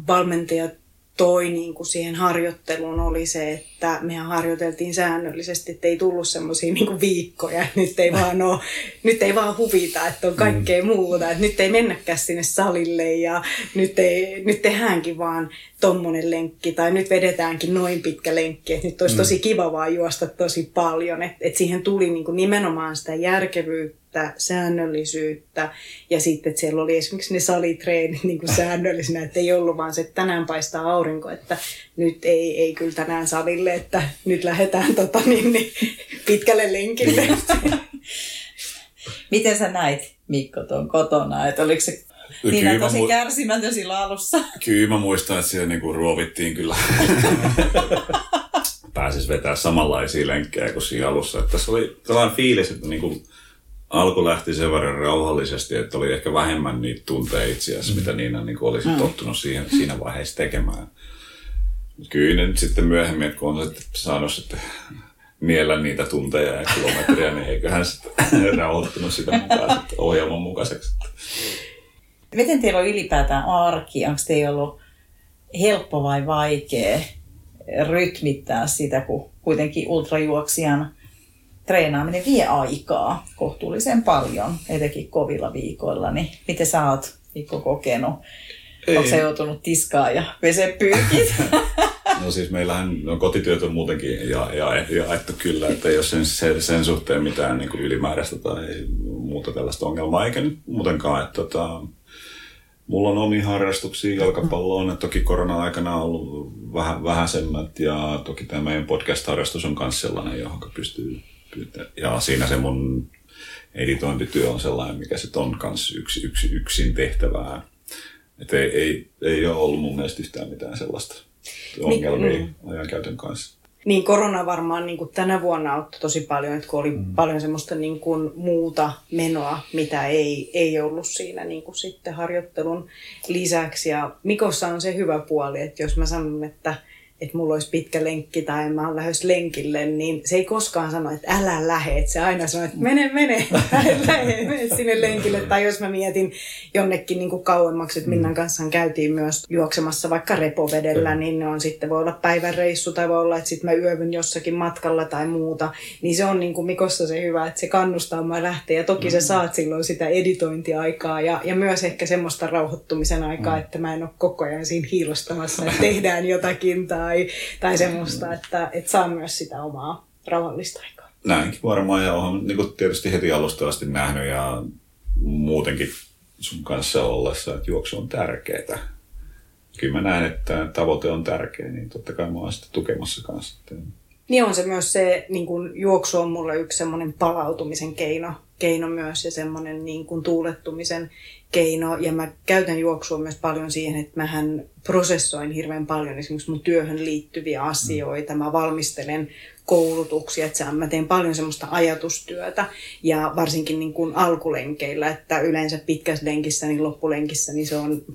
valmentajat toi niin kuin siihen harjoitteluun oli se, että mehän harjoiteltiin säännöllisesti, että ei tullut semmoisia niin viikkoja, että nyt ei vaan ole, nyt ei vaan huvita, että on kaikkea mm. muuta, että nyt ei mennäkään sinne salille ja nyt, ei, nyt tehdäänkin vaan tommonen lenkki tai nyt vedetäänkin noin pitkä lenkki, että nyt olisi mm. tosi kiva vaan juosta tosi paljon, että, että siihen tuli niin kuin nimenomaan sitä järkevyyttä säännöllisyyttä ja sitten, että siellä oli esimerkiksi ne salitreenit niin kuin säännöllisenä, että ei ollut vaan se, että tänään paistaa aurinko, että nyt ei, ei kyllä tänään salille, että nyt lähdetään tota, niin, niin, pitkälle lenkille. Miten sä näit Mikko tuon kotona, että oliko se niin tosi mu- kärsimätön silloin alussa? Kyllä mä muistan, että siellä niinku ruovittiin kyllä. Pääsis vetää samanlaisia lenkkejä kuin siinä alussa. Että tässä oli sellainen fiilis, että niinku alku lähti sen verran rauhallisesti, että oli ehkä vähemmän niitä tunteja itseäsi, mm. mitä Niina niin olisi mm. tottunut siihen, siinä vaiheessa tekemään. Kyllä nyt sitten myöhemmin, kun on sitten saanut sitten niellä niitä tunteja ja kilometriä, niin eiköhän sitten rauhoittunut sitä mukaan sitten ohjelman mukaiseksi. Miten teillä on ylipäätään arki? Onko teillä ollut helppo vai vaikea rytmittää sitä, kun kuitenkin ultrajuoksijan treenaaminen vie aikaa kohtuullisen paljon, etenkin kovilla viikoilla. Niin miten sä oot Mikko kokenut? Ei. Onko se joutunut tiskaa ja pese pyykit? No siis meillähän no, kotityöt on muutenkin ja, ja, jaettu kyllä, että ei ole sen, sen, sen suhteen mitään niin kuin ylimääräistä tai muuta tällaista ongelmaa, eikä nyt muutenkaan. Että, tota, mulla on omia harrastuksia jalkapalloon, toki korona-aikana on ollut vähän vähäisemmät ja toki tämä meidän podcast-harrastus on myös sellainen, johon pystyy ja siinä se mun editointityö on sellainen, mikä sitten on myös yksi, yksi, yksin tehtävää. Että ei, ei, ei ole ollut mun mielestä yhtään mitään sellaista ongelmia niin, mm. ajankäytön kanssa. Niin korona varmaan niin kuin tänä vuonna auttoi tosi paljon, että kun oli mm. paljon semmoista niin kuin muuta menoa, mitä ei, ei ollut siinä niin kuin sitten harjoittelun lisäksi. Ja Mikossa on se hyvä puoli, että jos mä sanon, että että mulla olisi pitkä lenkki tai mä oon lähes lenkille, niin se ei koskaan sano, että älä lähde. Että se aina sanoo, että mene, mene, lähde, mene sinne lenkille. Tai jos mä mietin jonnekin niin kuin kauemmaksi, että Minnan kanssa käytiin myös juoksemassa vaikka repovedellä, niin ne on sitten voi olla päivän reissu tai voi olla, että sitten mä yövyn jossakin matkalla tai muuta. Niin se on niin kuin Mikossa se hyvä, että se kannustaa mä lähteä. Ja toki sä saat silloin sitä editointiaikaa ja, ja myös ehkä semmoista rauhoittumisen aikaa, mm. että mä en ole koko ajan siinä hiilostamassa, että tehdään jotakin tai tai, tai semmoista, että, että saa myös sitä omaa rauhallista aikaa. Näinkin varmaan ja olen niin tietysti heti alusta asti nähnyt ja muutenkin sun kanssa ollessa, että juoksu on tärkeää. Kyllä mä näen, että tavoite on tärkeä, niin totta kai mä oon sitä tukemassa kanssa. Niin on se myös se, niin kun juoksu on mulle yksi semmoinen palautumisen keino, keino myös ja semmoinen niin kuin tuulettumisen keino. Ja mä käytän juoksua myös paljon siihen, että mähän prosessoin hirveän paljon esimerkiksi mun työhön liittyviä asioita. Mä valmistelen koulutuksia, että mä teen paljon semmoista ajatustyötä ja varsinkin niin kuin alkulenkeillä, että yleensä pitkässä lenkissä, niin loppulenkissä, niin se on,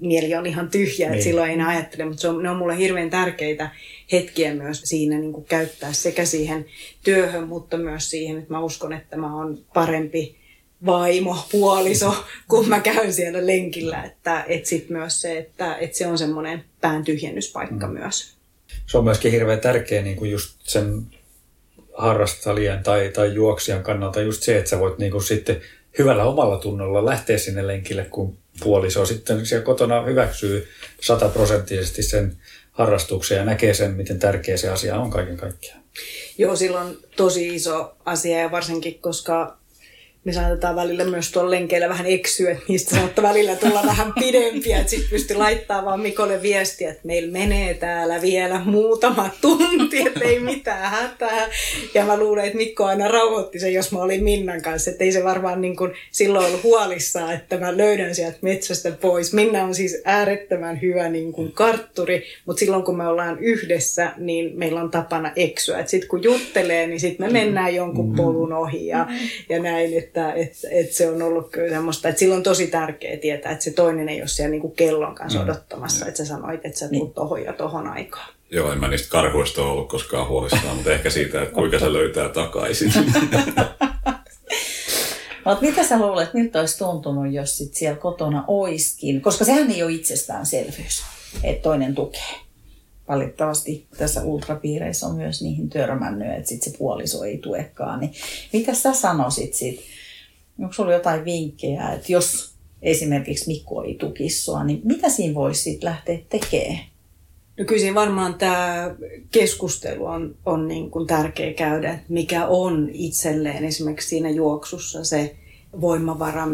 mieli on ihan tyhjä, että niin. silloin ei enää ajattele, mutta se on, ne on mulle hirveän tärkeitä hetkiä myös siinä niin kuin käyttää sekä siihen työhön, mutta myös siihen, että mä uskon, että mä oon parempi vaimo, puoliso, kun mä käyn siellä lenkillä. Että et sit myös se, että et se on semmoinen pään tyhjennyspaikka mm. myös. Se on myöskin hirveän tärkeä niin kuin just sen harrastalijan tai, tai juoksijan kannalta just se, että sä voit niin kuin sitten hyvällä omalla tunnolla lähteä sinne lenkille, kun puoliso sitten siellä kotona hyväksyy sataprosenttisesti sen harrastuksia ja näkee sen, miten tärkeä se asia on kaiken kaikkiaan. Joo, silloin tosi iso asia ja varsinkin, koska me saatetaan välillä myös tuolla lenkeillä vähän eksyä, että niistä saattaa välillä tulla vähän pidempiä, että sitten pystyy laittamaan vaan Mikolle viestiä, että meillä menee täällä vielä muutama tunti, että ei mitään hätää. Ja mä luulen, että Mikko aina rauhoitti sen, jos mä olin Minnan kanssa, että ei se varmaan niin kuin silloin ollut huolissaan, että mä löydän sieltä metsästä pois. Minna on siis äärettömän hyvä niin kuin kartturi, mutta silloin kun me ollaan yhdessä, niin meillä on tapana eksyä. Sitten kun juttelee, niin sitten me mennään jonkun polun ohi ja, ja näin, että että, että, että se on ollut kyllä semmoista, että silloin on tosi tärkeää tietää, että se toinen ei ole siellä niin kuin kellon kanssa mm. odottamassa, mm. että sä sanoit, että sä tulet niin. tohon ja tohon aikaan. Joo, en mä niistä karhuista ole ollut koskaan huolissaan, mutta ehkä siitä, että kuinka se löytää takaisin. Mutta mitä sä luulet, miltä olisi tuntunut, jos sit siellä kotona oiskin? Koska sehän ei ole itsestäänselvyys, että toinen tukee. Valitettavasti tässä ultrapiireissä on myös niihin törmännyt, että sit se puoliso ei tuekaan. Niin mitä sä sanoisit siitä? Onko sulla jotain vinkkejä, että jos esimerkiksi Mikko ei tukisi sua, niin mitä siinä voisi sitten lähteä tekemään? No kyllä siinä varmaan tämä keskustelu on, on niin kuin tärkeä käydä, mikä on itselleen esimerkiksi siinä juoksussa se voimavara,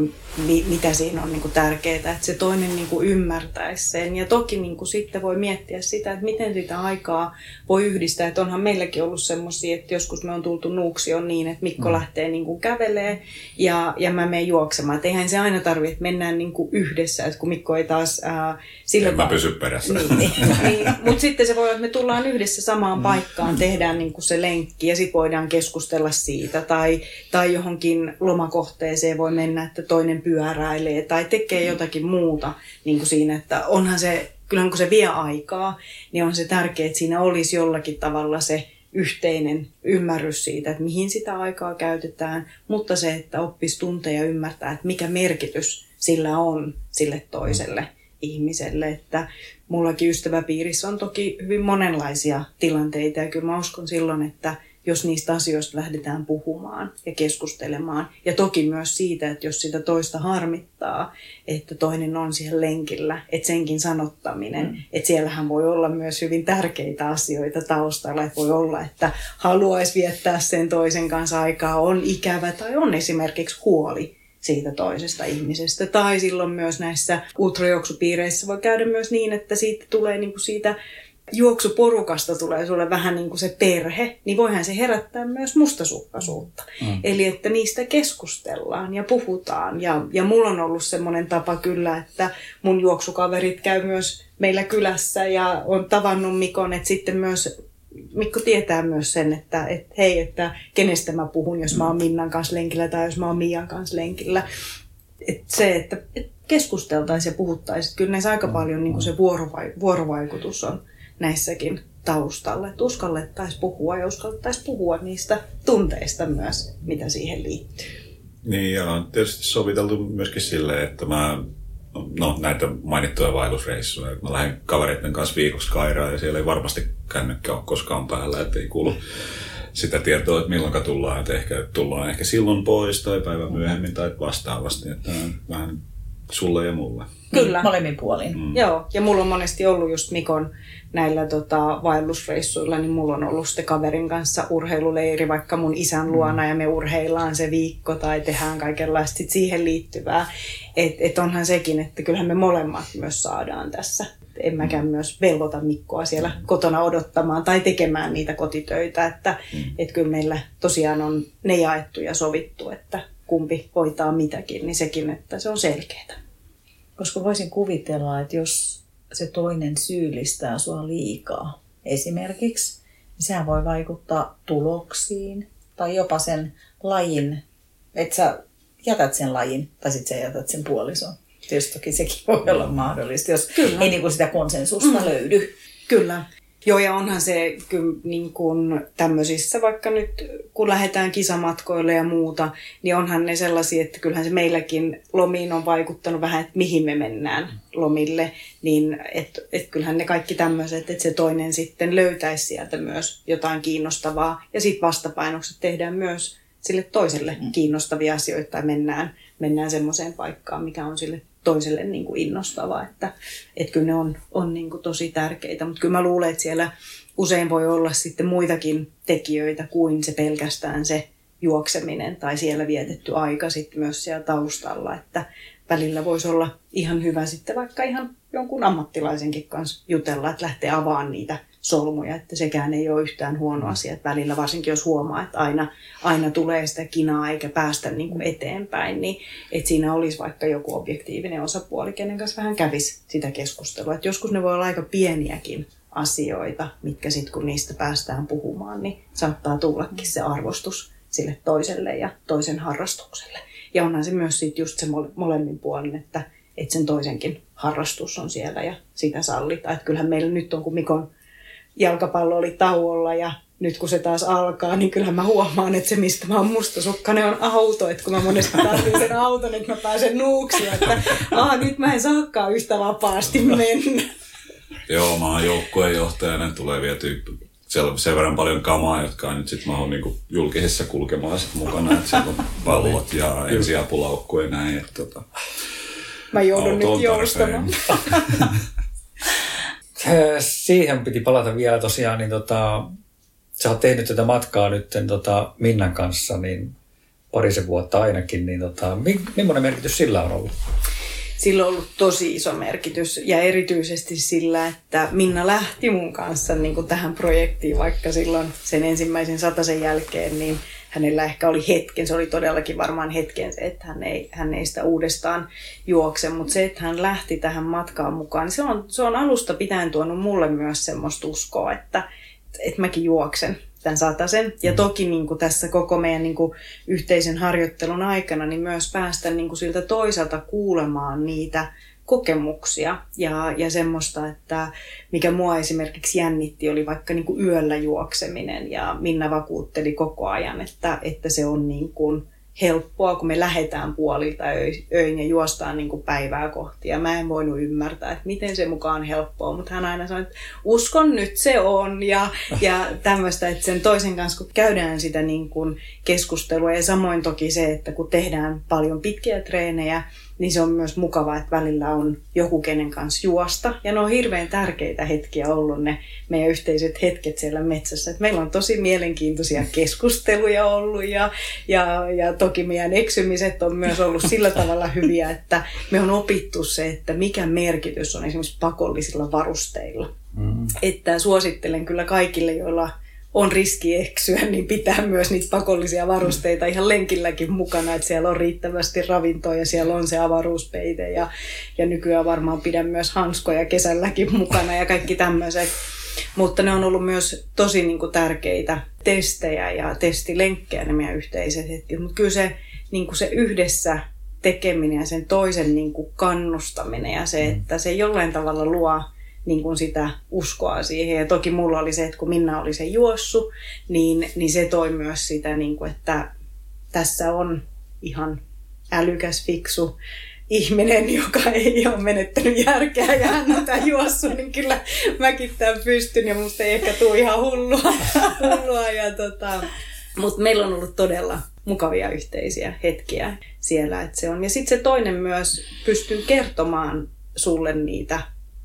mitä siinä on niin kuin tärkeää, että se toinen niin kuin ymmärtäisi sen. Ja toki niin kuin sitten voi miettiä sitä, että miten sitä aikaa voi yhdistää. Että onhan meilläkin ollut semmoisia, että joskus me on tultu nuuksioon niin, että Mikko mm. lähtee niin kuin kävelee ja, ja mä menen juoksemaan. Että eihän se aina tarvitse, että mennään niin kuin yhdessä, että kun Mikko ei taas... Äh, silloin en mä pysy perässä. Niin, niin, niin. Mutta sitten se voi olla, että me tullaan yhdessä samaan mm. paikkaan, tehdään niin kuin se lenkki ja sitten voidaan keskustella siitä. Tai, tai johonkin lomakohteeseen voi mennä, että toinen pyöräilee tai tekee mm. jotakin muuta niin kuin siinä, että onhan se, kyllähän kun se vie aikaa, niin on se tärkeää, että siinä olisi jollakin tavalla se yhteinen ymmärrys siitä, että mihin sitä aikaa käytetään, mutta se, että oppisi tuntea ja ymmärtää, että mikä merkitys sillä on sille toiselle mm. ihmiselle. Että mullakin ystäväpiirissä on toki hyvin monenlaisia tilanteita ja kyllä mä uskon silloin, että jos niistä asioista lähdetään puhumaan ja keskustelemaan. Ja toki myös siitä, että jos sitä toista harmittaa, että toinen on siellä lenkillä, että senkin sanottaminen, mm. että siellähän voi olla myös hyvin tärkeitä asioita taustalla, että voi olla, että haluaisi viettää sen toisen kanssa aikaa, on ikävä tai on esimerkiksi huoli siitä toisesta ihmisestä. Tai silloin myös näissä ultrajuoksupiireissä voi käydä myös niin, että siitä tulee niin kuin siitä juoksuporukasta tulee sulle vähän niin kuin se perhe, niin voihan se herättää myös mustasukkaisuutta. Mm. Eli että niistä keskustellaan ja puhutaan. Ja, ja mulla on ollut semmoinen tapa kyllä, että mun juoksukaverit käy myös meillä kylässä ja on tavannut Mikon, että sitten myös Mikko tietää myös sen, että, että hei, että kenestä mä puhun, jos mä oon Minnan kanssa lenkillä tai jos mä oon Mian kanssa lenkillä. Et se, että et keskusteltaisiin ja puhuttaisiin. Kyllä näissä aika paljon niin kuin se vuorovai- vuorovaikutus on näissäkin taustalla, että uskallettaisiin puhua ja uskallettaisiin puhua niistä tunteista myös, mitä siihen liittyy. Niin, ja on tietysti soviteltu myöskin silleen, että mä no, näitä mainittuja vaellusreissuja, mä lähden kavereiden kanssa viikoksi Kairaan ja siellä ei varmasti kännykkä ole koskaan päällä, että ei kuulu sitä tietoa, että milloin tullaan, että ehkä tullaan ehkä silloin pois tai päivän myöhemmin tai vastaavasti, että vähän sulle ja mulle. Kyllä. Molemmin puolin. Mm. Joo, ja mulla on monesti ollut just Mikon näillä tota, vaellusreissuilla, niin mulla on ollut sitten kaverin kanssa urheiluleiri vaikka mun isän luona mm. ja me urheillaan se viikko tai tehdään kaikenlaista siihen liittyvää. Että et onhan sekin, että kyllähän me molemmat myös saadaan tässä. En mäkään mm. myös velvoita Mikkoa siellä mm. kotona odottamaan tai tekemään niitä kotitöitä. Että mm. et kyllä meillä tosiaan on ne jaettu ja sovittu, että kumpi hoitaa mitäkin, niin sekin, että se on selkeää. Koska voisin kuvitella, että jos se toinen syyllistää sua liikaa esimerkiksi, niin sehän voi vaikuttaa tuloksiin tai jopa sen lajin, että sä jätät sen lajin tai sitten sä jätät sen puolison. Tietysti toki sekin voi olla mahdollista, jos Kyllä. ei niin kuin sitä konsensusta mm. löydy. Kyllä. Joo, ja onhan se kyllä niin kuin tämmöisissä, vaikka nyt kun lähdetään kisamatkoille ja muuta, niin onhan ne sellaisia, että kyllähän se meilläkin lomiin on vaikuttanut vähän, että mihin me mennään lomille, niin että et kyllähän ne kaikki tämmöiset, että se toinen sitten löytäisi sieltä myös jotain kiinnostavaa, ja sitten vastapainokset tehdään myös sille toiselle mm. kiinnostavia asioita, tai mennään, mennään semmoiseen paikkaan, mikä on sille toiselle niin kuin innostava, että, että kyllä ne on, on niin kuin tosi tärkeitä, mutta kyllä mä luulen, että siellä usein voi olla sitten muitakin tekijöitä kuin se pelkästään se juokseminen tai siellä vietetty aika sitten myös siellä taustalla, että välillä voisi olla ihan hyvä sitten vaikka ihan jonkun ammattilaisenkin kanssa jutella, että lähtee avaamaan niitä solmuja, että sekään ei ole yhtään huono asia, että välillä varsinkin jos huomaa, että aina, aina tulee sitä kinaa eikä päästä niin kuin eteenpäin, niin että siinä olisi vaikka joku objektiivinen osapuoli, kenen kanssa vähän kävisi sitä keskustelua. Että joskus ne voi olla aika pieniäkin asioita, mitkä sitten kun niistä päästään puhumaan, niin saattaa tullakin se arvostus sille toiselle ja toisen harrastukselle. Ja onhan se myös sitten just se molemmin puolin, että, että sen toisenkin harrastus on siellä ja sitä sallitaan. Että kyllähän meillä nyt on, kun Mikon jalkapallo oli tauolla ja nyt kun se taas alkaa, niin kyllähän mä huomaan, että se mistä mä oon mustasukkainen on auto, että kun mä monesti tarvitsen sen auton, että mä pääsen nuuksi, että Aa, nyt mä en saakaan yhtä vapaasti mennä. Joo, mä oon joukkueen johtajana, tulee viety sen verran paljon kamaa, jotka on nyt sitten mä oon niinku julkisessa kulkemaan sit mukana, että siellä on pallot ja ensiapulaukku ja näin. Että, tota, mä joudun nyt joustamaan. Siihen piti palata vielä tosiaan, niin tota, sä oot tehnyt tätä matkaa nyt tota Minnan kanssa niin parisen vuotta ainakin, niin tota, millainen merkitys sillä on ollut? Sillä on ollut tosi iso merkitys ja erityisesti sillä, että Minna lähti mun kanssa niin kuin tähän projektiin, vaikka silloin sen ensimmäisen sataisen jälkeen, niin hänellä ehkä oli hetken, se oli todellakin varmaan hetken se, että hän ei, hän ei sitä uudestaan juokse, mutta se, että hän lähti tähän matkaan mukaan, niin se on, se on alusta pitäen tuonut mulle myös semmoista uskoa, että, että mäkin juoksen tämän sataisen. Ja mm. toki niin kuin tässä koko meidän niin kuin yhteisen harjoittelun aikana niin myös päästä niin kuin siltä toisaalta kuulemaan niitä kokemuksia ja, ja semmoista, että mikä mua esimerkiksi jännitti, oli vaikka niin kuin yöllä juokseminen ja Minna vakuutteli koko ajan, että, että se on niin kuin helppoa, kun me lähdetään puolilta öin ja juostaan niin kuin päivää kohti. Ja mä en voinut ymmärtää, että miten se mukaan on helppoa, mutta hän aina sanoi, että uskon nyt se on. Ja, ja tämmöistä, että sen toisen kanssa, kun käydään sitä niin kuin keskustelua ja samoin toki se, että kun tehdään paljon pitkiä treenejä, niin se on myös mukava, että välillä on joku kenen kanssa juosta. Ja ne on hirveän tärkeitä hetkiä ollut ne meidän yhteiset hetket siellä metsässä. Et meillä on tosi mielenkiintoisia keskusteluja ollut ja, ja, ja toki meidän eksymiset on myös ollut sillä tavalla hyviä, että me on opittu se, että mikä merkitys on esimerkiksi pakollisilla varusteilla. Mm. Että suosittelen kyllä kaikille, joilla on riski eksyä, niin pitää myös niitä pakollisia varusteita ihan lenkilläkin mukana, että siellä on riittävästi ravintoa ja siellä on se avaruuspeite ja, ja nykyään varmaan pidän myös hanskoja kesälläkin mukana ja kaikki tämmöiset. Mutta ne on ollut myös tosi niin kuin, tärkeitä testejä ja testilenkkejä ne meidän yhteiset hetket. Mutta kyllä se, niin kuin se yhdessä tekeminen ja sen toisen niin kuin kannustaminen ja se, että se jollain tavalla luo niin kuin sitä uskoa siihen. Ja toki mulla oli se, että kun Minna oli se juossu, niin, niin se toi myös sitä, niin kuin, että tässä on ihan älykäs, fiksu ihminen, joka ei ole menettänyt järkeä ja hän on tämä juossu, niin kyllä mäkin tämän pystyn ja musta ei ehkä tule ihan hullua. hullua ja tota, mutta meillä on ollut todella mukavia yhteisiä hetkiä siellä. Että se on. Ja sitten se toinen myös pystyy kertomaan sulle niitä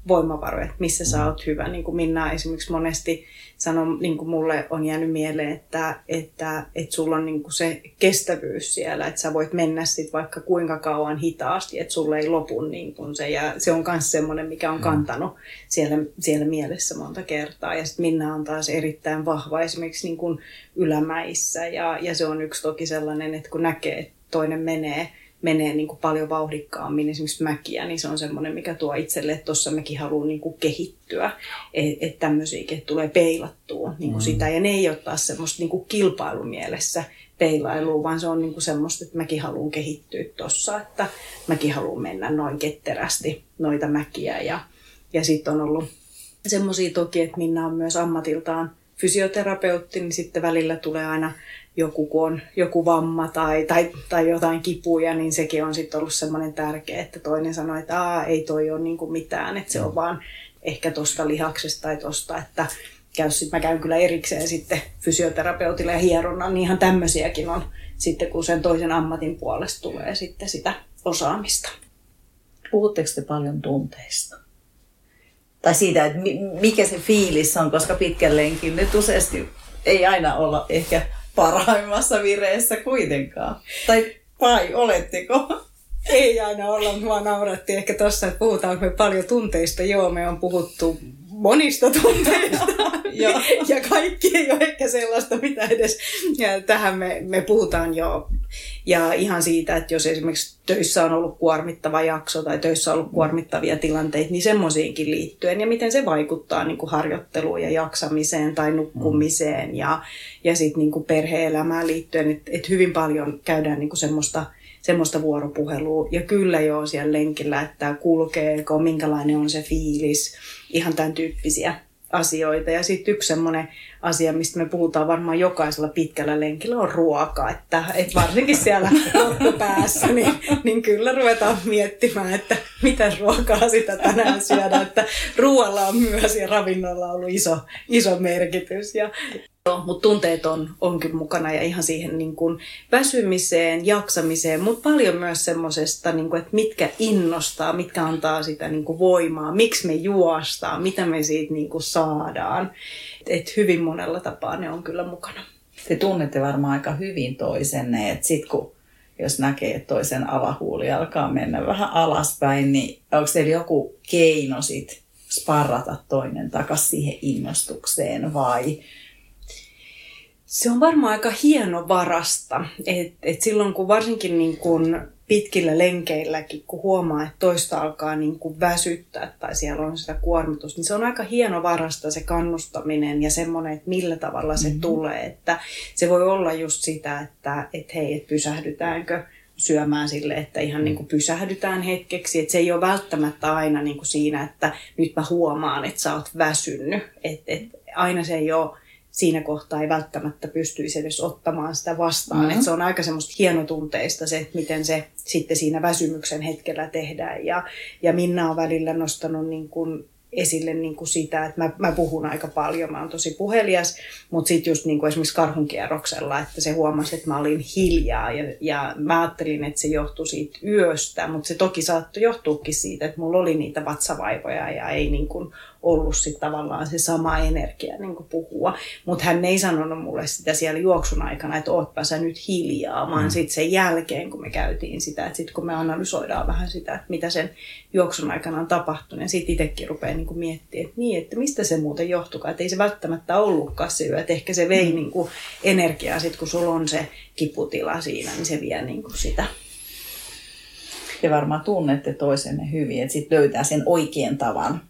voimavaroja, että missä sä oot hyvä. Niin kuin Minna esimerkiksi monesti sanoi, niin kuin mulle on jäänyt mieleen, että, että, että sulla on niin kuin se kestävyys siellä, että sä voit mennä sit vaikka kuinka kauan hitaasti, että sulle ei lopu niin kuin se. Ja se on myös semmoinen, mikä on mm. kantanut siellä, siellä mielessä monta kertaa. Ja sitten Minna on taas erittäin vahva esimerkiksi niin kuin ylämäissä. Ja, ja se on yksi toki sellainen, että kun näkee, että toinen menee menee niin kuin paljon vauhdikkaammin esimerkiksi mäkiä, niin se on semmoinen, mikä tuo itselle, että tuossa mekin haluaa niin kuin kehittyä. Että et tämmöisiäkin tulee peilattua niin kuin mm. sitä. Ja ne ei ole taas semmoista niin kuin kilpailumielessä peilailua, vaan se on niin kuin semmoista, että mäkin haluan kehittyä tuossa, että mäkin haluan mennä noin ketterästi noita mäkiä. Ja, ja sitten on ollut semmoisia toki, että Minna on myös ammatiltaan fysioterapeutti, niin sitten välillä tulee aina joku, kun on joku vamma tai, tai, tai jotain kipuja, niin sekin on sitten ollut semmoinen tärkeä, että toinen sanoo, että Aa, ei toi ole niinku mitään, että se on vaan ehkä tuosta lihaksesta tai tuosta, että käy, sit mä käyn kyllä erikseen sitten fysioterapeutilla ja hieronnan, niin ihan tämmöisiäkin on sitten, kun sen toisen ammatin puolesta tulee sitten sitä osaamista. puhutteko te paljon tunteista? Tai siitä, että mikä se fiilis on, koska pitkän lenkin nyt useasti ei aina olla ehkä parhaimmassa vireessä kuitenkaan. Tai vai oletteko? Ei aina olla, mua nauratti ehkä tuossa, että puhutaanko me paljon tunteista. Joo, me on puhuttu monista tunteista. ja kaikki ei ole ehkä sellaista, mitä edes ja tähän me, me puhutaan jo. Ja ihan siitä, että jos esimerkiksi töissä on ollut kuormittava jakso tai töissä on ollut kuormittavia tilanteita, niin semmoisiinkin liittyen. Ja miten se vaikuttaa niin kuin harjoitteluun ja jaksamiseen tai nukkumiseen ja, ja sitten niin perhe-elämään liittyen. Että et hyvin paljon käydään niin kuin semmoista – semmoista vuoropuhelua. Ja kyllä joo siellä lenkillä, että kulkeeko, minkälainen on se fiilis, ihan tämän tyyppisiä asioita. Ja sitten yksi semmoinen asia, mistä me puhutaan varmaan jokaisella pitkällä lenkillä, on ruoka. Että, että varsinkin siellä loppupäässä, niin, niin kyllä ruvetaan miettimään, että mitä ruokaa sitä tänään syödään. Että ruoalla on myös ja ravinnolla on ollut iso, iso merkitys. Ja, mutta tunteet on, onkin mukana ja ihan siihen niin kuin väsymiseen, jaksamiseen, mutta paljon myös semmoisesta, niin että mitkä innostaa, mitkä antaa sitä niin kuin voimaa, miksi me juostaan, mitä me siitä niin kuin saadaan. Et hyvin monella tapaa ne on kyllä mukana. Te tunnette varmaan aika hyvin toisenne, että sit kun jos näkee, että toisen avahuuli alkaa mennä vähän alaspäin, niin onko teillä joku keino sit sparrata toinen takaisin siihen innostukseen vai se on varmaan aika hieno varasta. Et, et silloin kun varsinkin niin kun pitkillä lenkeilläkin, kun huomaa, että toista alkaa niin kun väsyttää tai siellä on sitä kuormitusta, niin se on aika hieno varasta se kannustaminen ja semmoinen, että millä tavalla se mm-hmm. tulee. Että se voi olla just sitä, että et hei, et pysähdytäänkö syömään sille, että ihan niin kuin pysähdytään hetkeksi. Että se ei ole välttämättä aina niin kuin siinä, että nyt mä huomaan, että sä oot väsynyt. Et, et aina se ei ole siinä kohtaa ei välttämättä pystyisi edes ottamaan sitä vastaan. Mm-hmm. Et se on aika semmoista hienotunteista se, miten se sitten siinä väsymyksen hetkellä tehdään. Ja, ja Minna on välillä nostanut niin kuin esille niin kuin sitä, että mä, mä puhun aika paljon, mä oon tosi puhelias, mutta sitten just niin kuin esimerkiksi karhunkierroksella, että se huomasi, että mä olin hiljaa ja, ja mä ajattelin, että se johtui siitä yöstä, mutta se toki saattoi johtuukin siitä, että mulla oli niitä vatsavaivoja ja ei niin kuin ollut sit tavallaan se sama energia niin kuin puhua. Mutta hän ei sanonut mulle sitä siellä juoksun aikana, että ootpa sä nyt hiljaa, vaan mm. sitten sen jälkeen, kun me käytiin sitä, että sitten kun me analysoidaan vähän sitä, että mitä sen juoksun aikana on tapahtunut, ja sitten itsekin rupeaa niin kuin miettimään, että niin, että mistä se muuten johtukaan, että ei se välttämättä ollutkaan se yö, että ehkä se vei mm. niin kuin energiaa sitten, kun sulla on se kiputila siinä, niin se vie niin kuin sitä te varmaan tunnette toisenne hyvin, että sitten löytää sen oikean tavan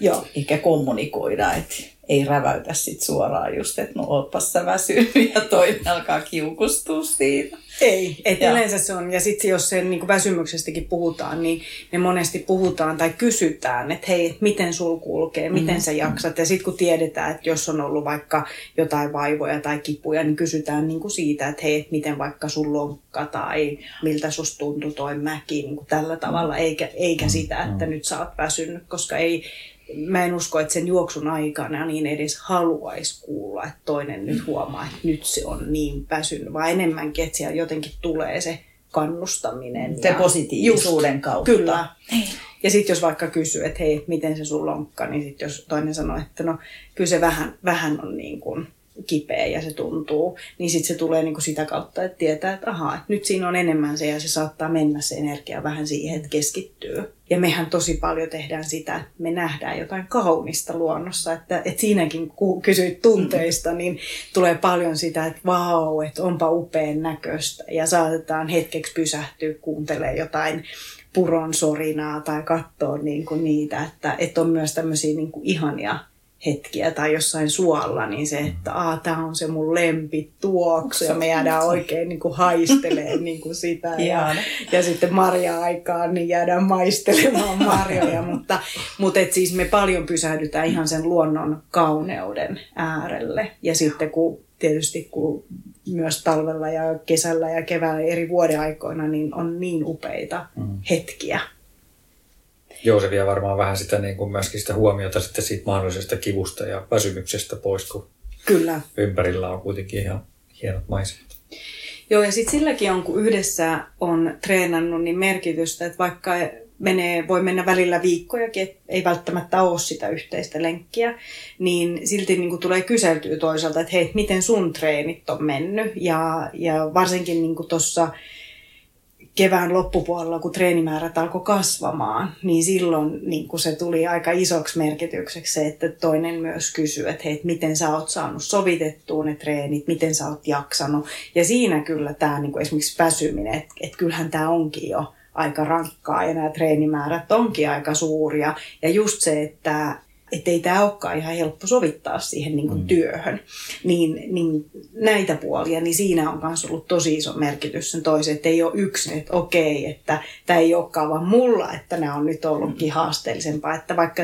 Joo. Ehkä kommunikoida, että ei räväytä sit suoraan just, että no ootpas sä väsynyt ja toinen alkaa kiukustua siitä. Ei, että yleensä se on. Ja sitten jos sen niin väsymyksestäkin puhutaan, niin me monesti puhutaan tai kysytään, että hei, miten sul kulkee, miten mm. sä jaksat. Ja sitten kun tiedetään, että jos on ollut vaikka jotain vaivoja tai kipuja, niin kysytään niin kuin siitä, että hei, miten vaikka sun lonkka tai miltä susta tuntui toi mäki niin kuin tällä tavalla, eikä, eikä sitä, että nyt sä oot väsynyt, koska ei, mä en usko, että sen juoksun aikana niin edes haluaisi kuulla, että toinen nyt huomaa, että nyt se on niin väsynyt, vaan enemmänkin, että siellä jotenkin tulee se kannustaminen. Se ja positiivisuuden just, kautta. Kyllä. Ja sitten jos vaikka kysyy, että hei, miten se sun lonkka, niin sitten jos toinen sanoo, että no kyllä se vähän, vähän on niin kuin kipeä ja se tuntuu, niin sitten se tulee niinku sitä kautta, että tietää, että ahaa, että nyt siinä on enemmän se ja se saattaa mennä se energia vähän siihen, että keskittyy. Ja mehän tosi paljon tehdään sitä, että me nähdään jotain kaunista luonnossa, että, että siinäkin kun kysyit tunteista, niin tulee paljon sitä, että vau, että onpa upean näköistä ja saatetaan hetkeksi pysähtyä kuuntelemaan jotain puron sorinaa tai katsoa niin niitä, että, että on myös tämmöisiä niin kuin ihania hetkiä tai jossain suolla, niin se, että Aa, tämä on se mun lempituoksu ja me jäädään oikein niin kuin haisteleen niin kuin sitä. Ja, ja sitten marja-aikaan niin jäädään maistelemaan marjoja, mutta, mutta et siis me paljon pysähdytään ihan sen luonnon kauneuden äärelle. Ja sitten kun tietysti kun myös talvella ja kesällä ja keväällä eri vuodeaikoina, niin on niin upeita mm. hetkiä Joo, se vie varmaan vähän sitä niin kuin myöskin sitä huomiota sitten siitä mahdollisesta kivusta ja väsymyksestä pois, kun Kyllä. ympärillä on kuitenkin ihan hienot maisemat. Joo, ja sitten silläkin on, kun yhdessä on treenannut, niin merkitystä, että vaikka menee, voi mennä välillä viikkojakin, että ei välttämättä ole sitä yhteistä lenkkiä, niin silti niin kuin tulee kyseltyä toisaalta, että hei, miten sun treenit on mennyt. Ja, ja varsinkin niin tuossa kevään loppupuolella, kun treenimäärät alkoi kasvamaan, niin silloin niin kuin se tuli aika isoksi merkitykseksi se, että toinen myös kysyy, että hei, miten sä oot saanut sovitettua ne treenit, miten sä oot jaksanut. Ja siinä kyllä tämä niin esimerkiksi väsyminen, että, että kyllähän tämä onkin jo aika rankkaa ja nämä treenimäärät onkin aika suuria. Ja just se, että että ei tämä olekaan ihan helppo sovittaa siihen niin kuin mm. työhön. Niin, niin näitä puolia, niin siinä on myös ollut tosi iso merkitys sen toisen, että ei ole yksin, että okei, että tämä ei olekaan vaan mulla, että nämä on nyt ollutkin mm. haasteellisempaa, että vaikka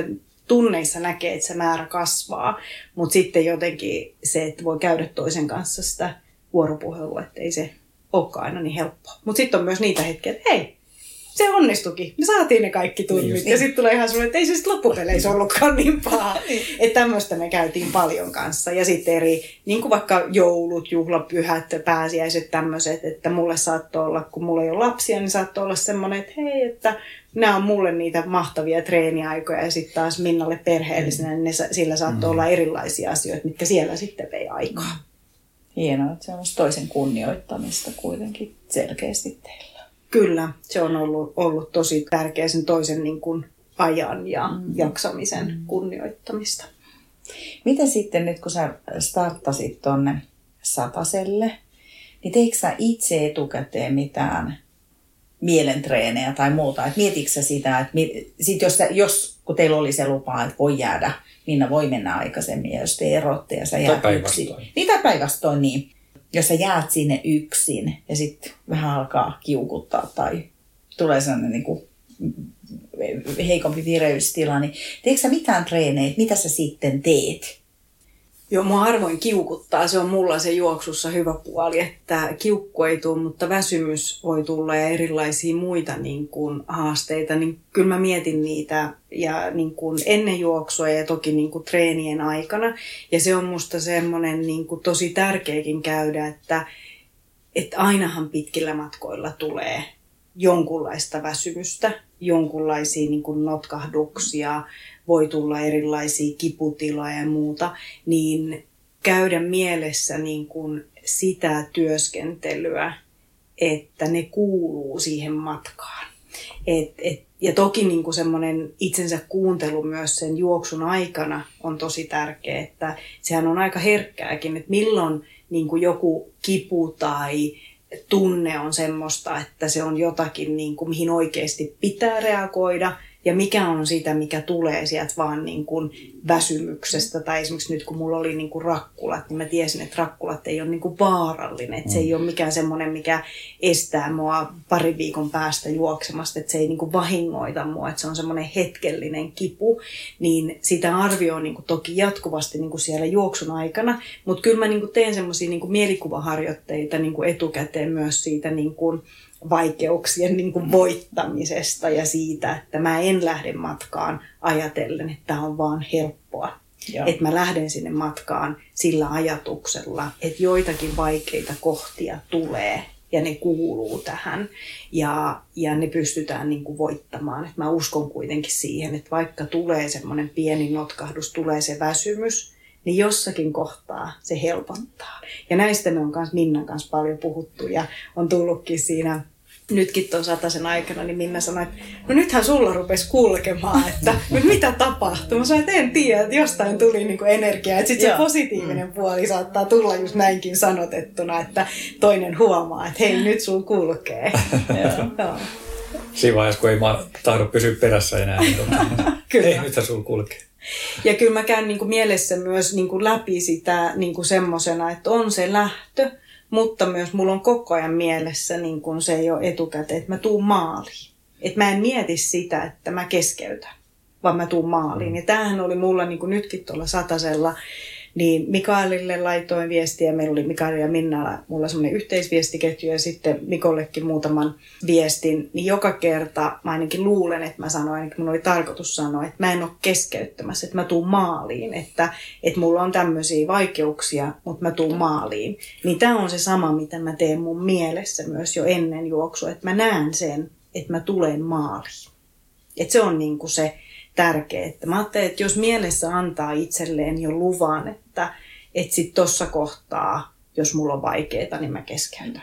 tunneissa näkee, että se määrä kasvaa, mutta sitten jotenkin se, että voi käydä toisen kanssa sitä vuoropuhelua, että ei se olekaan aina niin helppoa. Mutta sitten on myös niitä hetkiä, että hei, se onnistukin. Me saatiin ne kaikki tunnit. Niin, ja sitten tulee ihan semmoinen, että ei se sitten loppupeleissä ollutkaan niin paha. niin. Että tämmöistä me käytiin paljon kanssa. Ja sitten eri, niin kuin vaikka joulut, juhlapyhät, pääsiäiset, tämmöiset, että mulle saattoi olla, kun mulla ei ole lapsia, niin saattoi olla semmoinen, että hei, että nämä on mulle niitä mahtavia treeniaikoja ja sitten taas Minnalle perheellisenä, niin ne, sillä saattoi mm. olla erilaisia asioita, mitkä siellä sitten vei aikaa. Hienoa, että se on toisen kunnioittamista kuitenkin selkeästi teillä. Kyllä, se on ollut, ollut tosi tärkeä sen toisen niin kuin ajan ja mm. jaksamisen mm. kunnioittamista. Miten sitten nyt, kun sä starttasit tuonne sataselle, niin teikö sä itse etukäteen mitään mielentreenejä tai muuta? Et mietitkö sä sitä, että sit jos, jos, kun teillä oli se lupa, että voi jäädä, Minna voi mennä aikaisemmin, ja jos te erotte ja sä jäät yksin. Niin tai päinvastoin niin jos sä jäät sinne yksin ja sitten vähän alkaa kiukuttaa tai tulee sellainen niin kuin heikompi vireystila, niin teetkö sä mitään treeneitä, mitä sä sitten teet? Joo, mua harvoin kiukuttaa. Se on mulla se juoksussa hyvä puoli, että kiukku ei tule, mutta väsymys voi tulla ja erilaisia muita niin kuin, haasteita. Niin kyllä mä mietin niitä ja niin kuin, ennen juoksua ja toki niin kuin, treenien aikana. Ja se on musta semmoinen niin kuin, tosi tärkeäkin käydä, että, että ainahan pitkillä matkoilla tulee jonkunlaista väsymystä, jonkunlaisia niin kuin, notkahduksia, voi tulla erilaisia kiputiloja ja muuta, niin käydä mielessä niin kuin sitä työskentelyä, että ne kuuluu siihen matkaan. Et, et, ja toki niin kuin semmoinen itsensä kuuntelu myös sen juoksun aikana on tosi tärkeä, että sehän on aika herkkääkin, että milloin niin kuin joku kipu tai tunne on semmoista, että se on jotakin, niin kuin, mihin oikeasti pitää reagoida – ja mikä on sitä, mikä tulee sieltä vaan niin kuin väsymyksestä. Tai esimerkiksi nyt kun mulla oli niin kuin rakkulat, niin mä tiesin, että rakkulat ei ole niin kuin vaarallinen. Että se ei mm. ole mikään semmoinen, mikä estää mua pari viikon päästä juoksemasta. Että se ei niin kuin vahingoita mua, että se on semmoinen hetkellinen kipu. Niin sitä arvioi niin kuin toki jatkuvasti niin kuin siellä juoksun aikana. Mutta kyllä mä niin kuin teen semmoisia niin mielikuvaharjoitteita niin kuin etukäteen myös siitä niin kuin, vaikeuksien niin kuin voittamisesta ja siitä, että mä en lähde matkaan ajatellen, että tämä on vaan helppoa. Joo. Että mä lähden sinne matkaan sillä ajatuksella, että joitakin vaikeita kohtia tulee ja ne kuuluu tähän ja, ja ne pystytään niin kuin voittamaan. Et mä uskon kuitenkin siihen, että vaikka tulee semmoinen pieni notkahdus, tulee se väsymys, niin jossakin kohtaa se helpottaa. Ja näistä me on myös Minnan kanssa paljon puhuttu ja on tullutkin siinä nytkin tuon sataisen aikana, niin Minna sanoi, että no nythän sulla rupesi kulkemaan, että nyt mitä tapahtuu? Mä sanoin, että en tiedä, että jostain tuli niinku energiaa. Että sitten se positiivinen puoli saattaa tulla just näinkin sanotettuna, että toinen huomaa, että hei, nyt sul kulkee. Siinä vaiheessa, kun ei mä tahdo pysyä perässä enää, niin kyllä. ei, nythän sul kulkee. Ja kyllä mä käyn niin kuin mielessä myös niin kuin läpi sitä niin kuin semmosena, että on se lähtö, mutta myös mulla on koko ajan mielessä, niin kun se ei ole etukäteen, että mä tuun maaliin. Että mä en mieti sitä, että mä keskeytän, vaan mä tuun maaliin. Ja tämähän oli mulla niin kuin nytkin tuolla satasella, niin Mikaelille laitoin viestiä. Meillä oli Mikael ja Minnalla mulla semmoinen yhteisviestiketju ja sitten Mikollekin muutaman viestin. Niin joka kerta mä ainakin luulen, että mä sanoin, ainakin mun oli tarkoitus sanoa, että mä en ole keskeyttämässä, että mä tuun maaliin. Että, että mulla on tämmöisiä vaikeuksia, mutta mä tuun maaliin. Niin tämä on se sama, mitä mä teen mun mielessä myös jo ennen juoksua. Että mä näen sen, että mä tulen maaliin. Et se on niin kuin se tärkeä. Että mä ajattelin, että jos mielessä antaa itselleen jo luvan, että, että sitten tuossa kohtaa, jos mulla on vaikeaa, niin mä keskeytän.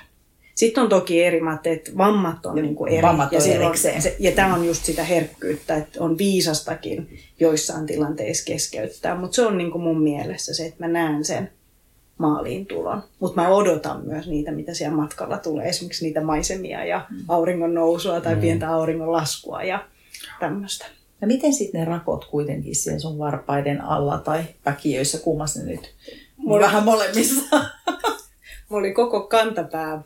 Sitten on toki eri, mä että vammat on niin kuin eri. Vammat ja, on erikseen. se, ja tämä on just sitä herkkyyttä, että on viisastakin joissain tilanteissa keskeyttää. Mutta se on niin kuin mun mielessä se, että mä näen sen maaliin tulon. Mutta mä odotan myös niitä, mitä siellä matkalla tulee. Esimerkiksi niitä maisemia ja auringon nousua tai pientä auringon laskua ja tämmöistä. Ja miten sitten ne rakot kuitenkin siellä sun varpaiden alla tai päkiöissä, kummassa ne nyt? Mulla- Vähän molemmissa. Mulla oli koko kantapää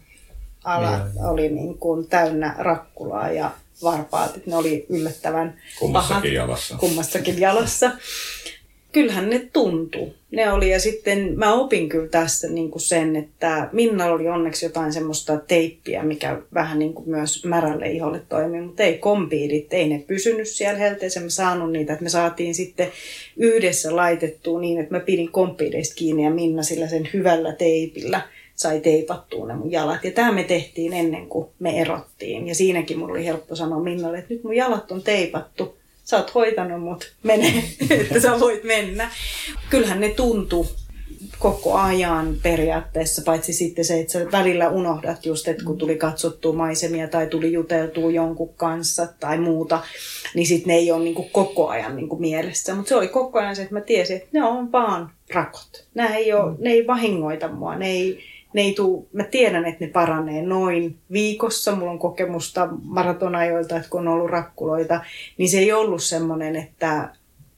ala Niin. oli niin kuin täynnä rakkulaa ja varpaat. että Ne oli yllättävän Kummassakin pahat jalassa. kummassakin jalassa. Kyllähän ne tuntui. Ne oli ja sitten mä opin kyllä tässä niin kuin sen, että Minnalla oli onneksi jotain semmoista teippiä, mikä vähän niin kuin myös märälle iholle toimii, mutta ei kompiidit, ei ne pysynyt siellä helteessä. Mä saanut niitä, että me saatiin sitten yhdessä laitettua niin, että mä pidin kompiideista kiinni ja Minna sillä sen hyvällä teipillä sai teipattua ne mun jalat. Ja tämä me tehtiin ennen kuin me erottiin. Ja siinäkin mulla oli helppo sanoa Minnalle, että nyt mun jalat on teipattu. Sä oot hoitanut mut, mene, että sä voit mennä. Kyllähän ne tuntui koko ajan periaatteessa, paitsi sitten se, että sä välillä unohdat just, että kun tuli katsottua maisemia tai tuli juteltua jonkun kanssa tai muuta, niin sitten ne ei ole niin koko ajan niin mielessä. Mutta se oli koko ajan se, että mä tiesin, että ne on vaan rakot. Nämä ei, ole, ne ei vahingoita mua, ne ei, ne ei tuu, mä tiedän, että ne paranee noin viikossa. Mulla on kokemusta maratonajoilta, että kun on ollut rakkuloita, niin se ei ollut semmoinen, että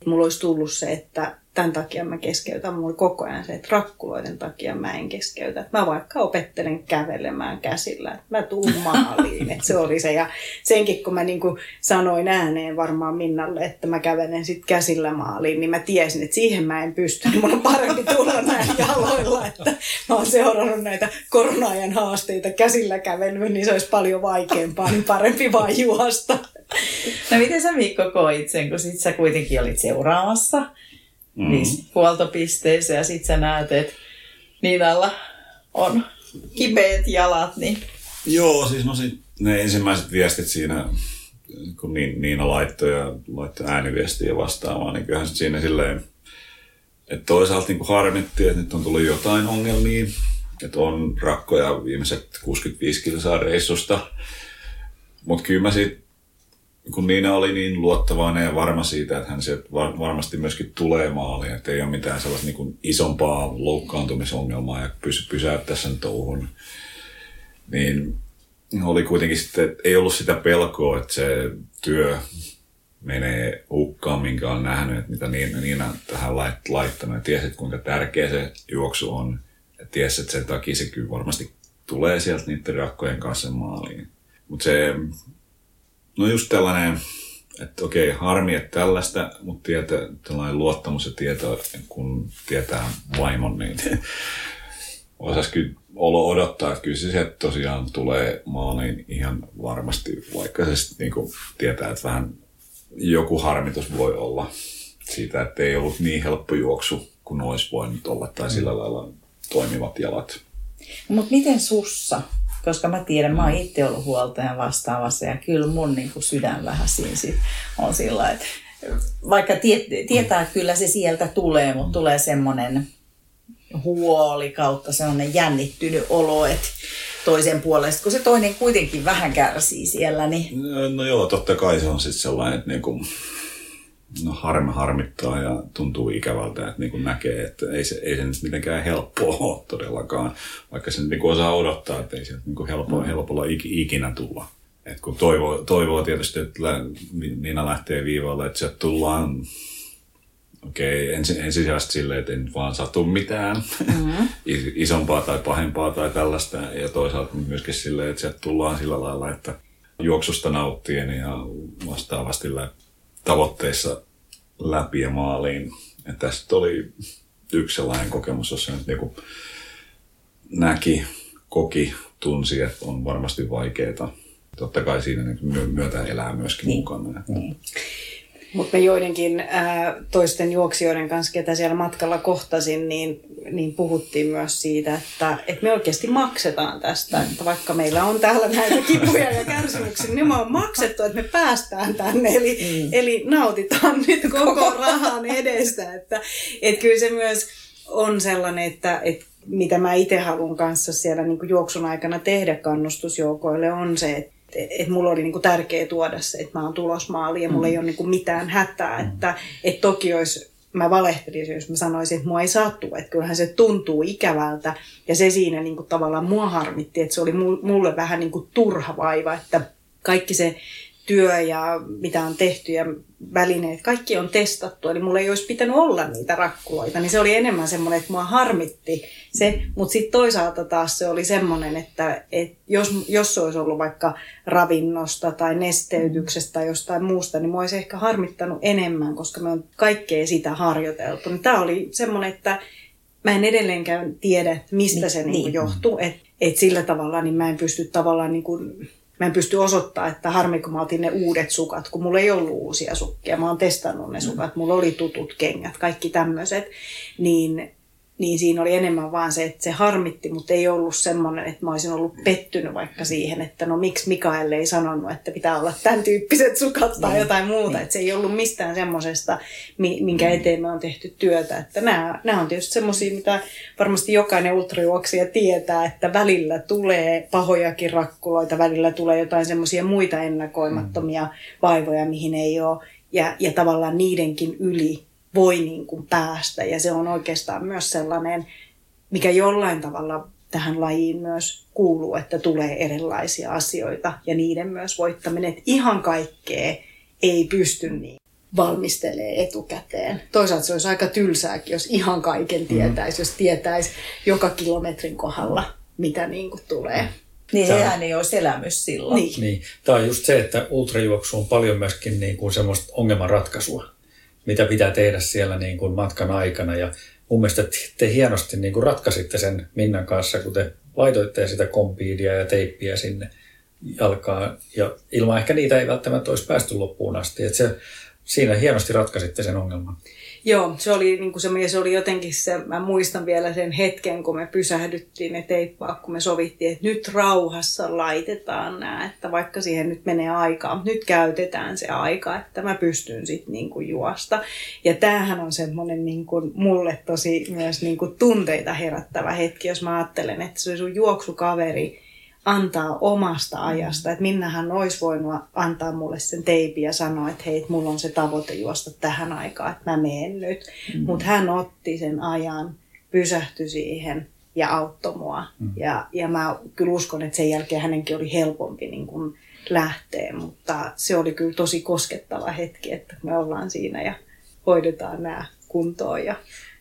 mulla olisi tullut se, että tämän takia mä keskeytän. Mulla koko ajan se, että rakkuloiden takia mä en keskeytä. Mä vaikka opettelen kävelemään käsillä, mä tuun maaliin. Että se oli se. Ja senkin, kun mä niin kuin sanoin ääneen varmaan Minnalle, että mä kävelen sitten käsillä maaliin, niin mä tiesin, että siihen mä en pysty. Mun on parempi tulla näin jaloilla, että mä oon seurannut näitä korona-ajan haasteita käsillä kävelyyn, niin se olisi paljon vaikeampaa, niin parempi vaan juosta. No miten sä Mikko koit sen, kun sit sä kuitenkin olit seuraamassa mm. niissä huoltopisteissä ja sit sä näet, että Niinalla on kipeät jalat, niin Joo, siis no sit ne ensimmäiset viestit siinä, kun Ni- Niina laittoi ja laittoi ääniviestiä vastaavaan, niin kyllähän sit siinä silleen, että toisaalta niin harmitti, että nyt on tullut jotain ongelmia, että on rakkoja viimeiset 65 kilsaa reissusta, mutta kyllä mä sit, kun Niina oli niin luottavainen ja varma siitä, että hän sieltä var- varmasti myöskin tulee maaliin, että ei ole mitään sellaista niin kuin isompaa loukkaantumisongelmaa ja pysy- pysäyttää sen touhun, niin oli kuitenkin sitten, että ei ollut sitä pelkoa, että se työ menee hukkaan, minkä on nähnyt, että mitä Niina, Niina tähän lait- laittanut. Ja tiesi, että kuinka tärkeä se juoksu on. Ja tiesi, että sen takia se kyllä varmasti tulee sieltä niiden rakkojen kanssa maaliin. Mutta se, no just tällainen, että okei, harmi, että tällaista, mutta tietää, tällainen luottamus ja tieto, kun tietää vaimon, niin osaisi kyllä olo odottaa, että kyllä se tosiaan tulee maaliin ihan varmasti, vaikka se sitten niinku tietää, että vähän joku harmitus voi olla siitä, että ei ollut niin helppo juoksu kuin olisi voinut olla, tai sillä lailla toimivat jalat. Mutta miten sussa? Koska mä tiedän, mä oon itse ollut huoltajan vastaavassa ja kyllä mun niin kuin sydän vähän siinä sit on sillä että vaikka tie, tietää, että kyllä se sieltä tulee, mutta tulee semmoinen huoli kautta semmoinen jännittynyt olo, että toisen puolesta, kun se toinen kuitenkin vähän kärsii siellä, niin No, no joo, totta kai se on sitten sellainen, että niinku, no harmi harmittaa ja tuntuu ikävältä, että niinku näkee, että ei se, ei se nyt mitenkään helppoa ole todellakaan, vaikka se nyt niinku osaa odottaa, että ei se niinku helppo, helpolla ik, ikinä tulla. Et kun toivoo, toivoo tietysti, että lä, Niina lähtee viivalle, että sieltä tullaan okei, ensi, ensisijaisesti silleen, että ei nyt vaan satu mitään mm-hmm. isompaa tai pahempaa tai tällaista. Ja toisaalta myöskin silleen, että sieltä tullaan sillä lailla, että juoksusta nauttien ja vastaavasti tavoitteissa läpi ja maaliin. Ja tästä oli yksi sellainen kokemus, jossa nyt niinku näki, koki, tunsi, että on varmasti vaikeaa. Totta kai siinä myö- myötä elää myöskin niin. mukana. Niin. Mutta me joidenkin ää, toisten juoksijoiden kanssa, ketä siellä matkalla kohtasin, niin, niin puhuttiin myös siitä, että, että me oikeasti maksetaan tästä. Että vaikka meillä on täällä näitä kipuja ja kärsimyksiä, niin me on maksettu, että me päästään tänne. Eli, mm. eli nautitaan nyt koko rahan edestä. Että, että kyllä se myös on sellainen, että, että mitä mä itse haluan kanssa siellä niin juoksun aikana tehdä kannustusjoukoille on se, että että mulla oli niinku tärkeää tuoda se, että mä oon tulosmaali ja mulla mm. ei ole niinku mitään hätää. Mm. Että et toki olisi, mä valehtelisin, jos mä sanoisin, että mua ei sattu. Että kyllähän se tuntuu ikävältä. Ja se siinä niinku tavallaan mua harmitti, että se oli mulle vähän niinku turha vaiva, että kaikki se työ ja mitä on tehty ja välineet, kaikki on testattu, eli mulla ei olisi pitänyt olla niitä rakkuloita, niin se oli enemmän semmoinen, että mua harmitti se, mutta sitten toisaalta taas se oli semmoinen, että, että jos, jos se olisi ollut vaikka ravinnosta tai nesteytyksestä tai jostain muusta, niin mua olisi ehkä harmittanut enemmän, koska me on kaikkea sitä harjoiteltu. Niin Tämä oli semmoinen, että mä en edelleenkään tiedä, mistä niin, se niin. Niin johtuu, että et sillä tavalla niin mä en pysty tavallaan niin kuin mä en pysty osoittamaan, että harmi kun mä otin ne uudet sukat, kun mulla ei ollut uusia sukkia. Mä oon testannut ne sukat, mulla oli tutut kengät, kaikki tämmöiset. Niin niin siinä oli enemmän vaan se, että se harmitti, mutta ei ollut semmoinen, että mä olisin ollut pettynyt vaikka siihen, että no miksi Mikael ei sanonut, että pitää olla tämän tyyppiset sukat tai niin. jotain muuta. Niin. Että se ei ollut mistään semmoisesta, minkä eteen me on tehty työtä. Että nämä, nämä on tietysti semmoisia, mitä varmasti jokainen ultrajuoksija tietää, että välillä tulee pahojakin rakkuloita, välillä tulee jotain semmoisia muita ennakoimattomia vaivoja, mihin ei ole. Ja, ja tavallaan niidenkin yli voi niin kuin päästä. Ja se on oikeastaan myös sellainen, mikä jollain tavalla tähän lajiin myös kuuluu, että tulee erilaisia asioita ja niiden myös voittaminen. Että ihan kaikkea ei pysty niin valmistelee etukäteen. Toisaalta se olisi aika tylsääkin, jos ihan kaiken mm. tietäisi, mm. jos tietäisi joka kilometrin kohdalla, mitä niin kuin tulee. Niin, Tämä... eihän ei olisi elämys silloin. Niin. niin. Tämä on just se, että ultrajuoksu on paljon myöskin niin kuin semmoista ongelmanratkaisua mitä pitää tehdä siellä niin kuin matkan aikana. Ja mun mielestä te hienosti niin kuin ratkaisitte sen Minnan kanssa, kun te laitoitte sitä kompiidia ja teippiä sinne jalkaan. Ja ilman ehkä niitä ei välttämättä olisi päästy loppuun asti. Että se, siinä hienosti ratkaisitte sen ongelman. Joo, se oli, niin kuin se, se oli jotenkin se, mä muistan vielä sen hetken, kun me pysähdyttiin ne teippaa, kun me sovittiin, että nyt rauhassa laitetaan nämä, että vaikka siihen nyt menee aikaa, nyt käytetään se aika, että mä pystyn sitten niin juosta. Ja tämähän on semmoinen niin kuin mulle tosi myös niin kuin tunteita herättävä hetki, jos mä ajattelen, että se sun juoksukaveri, antaa omasta ajasta. Että Minnahan olisi voinut antaa mulle sen teipi ja sanoa, että hei, mulla on se tavoite juosta tähän aikaan, että mä menen nyt. Mm. Mutta hän otti sen ajan, pysähtyi siihen ja auttoi mua. Mm. Ja, ja mä kyllä uskon, että sen jälkeen hänenkin oli helpompi niin kuin lähteä, mutta se oli kyllä tosi koskettava hetki, että me ollaan siinä ja hoidetaan nämä kuntoon. Ja,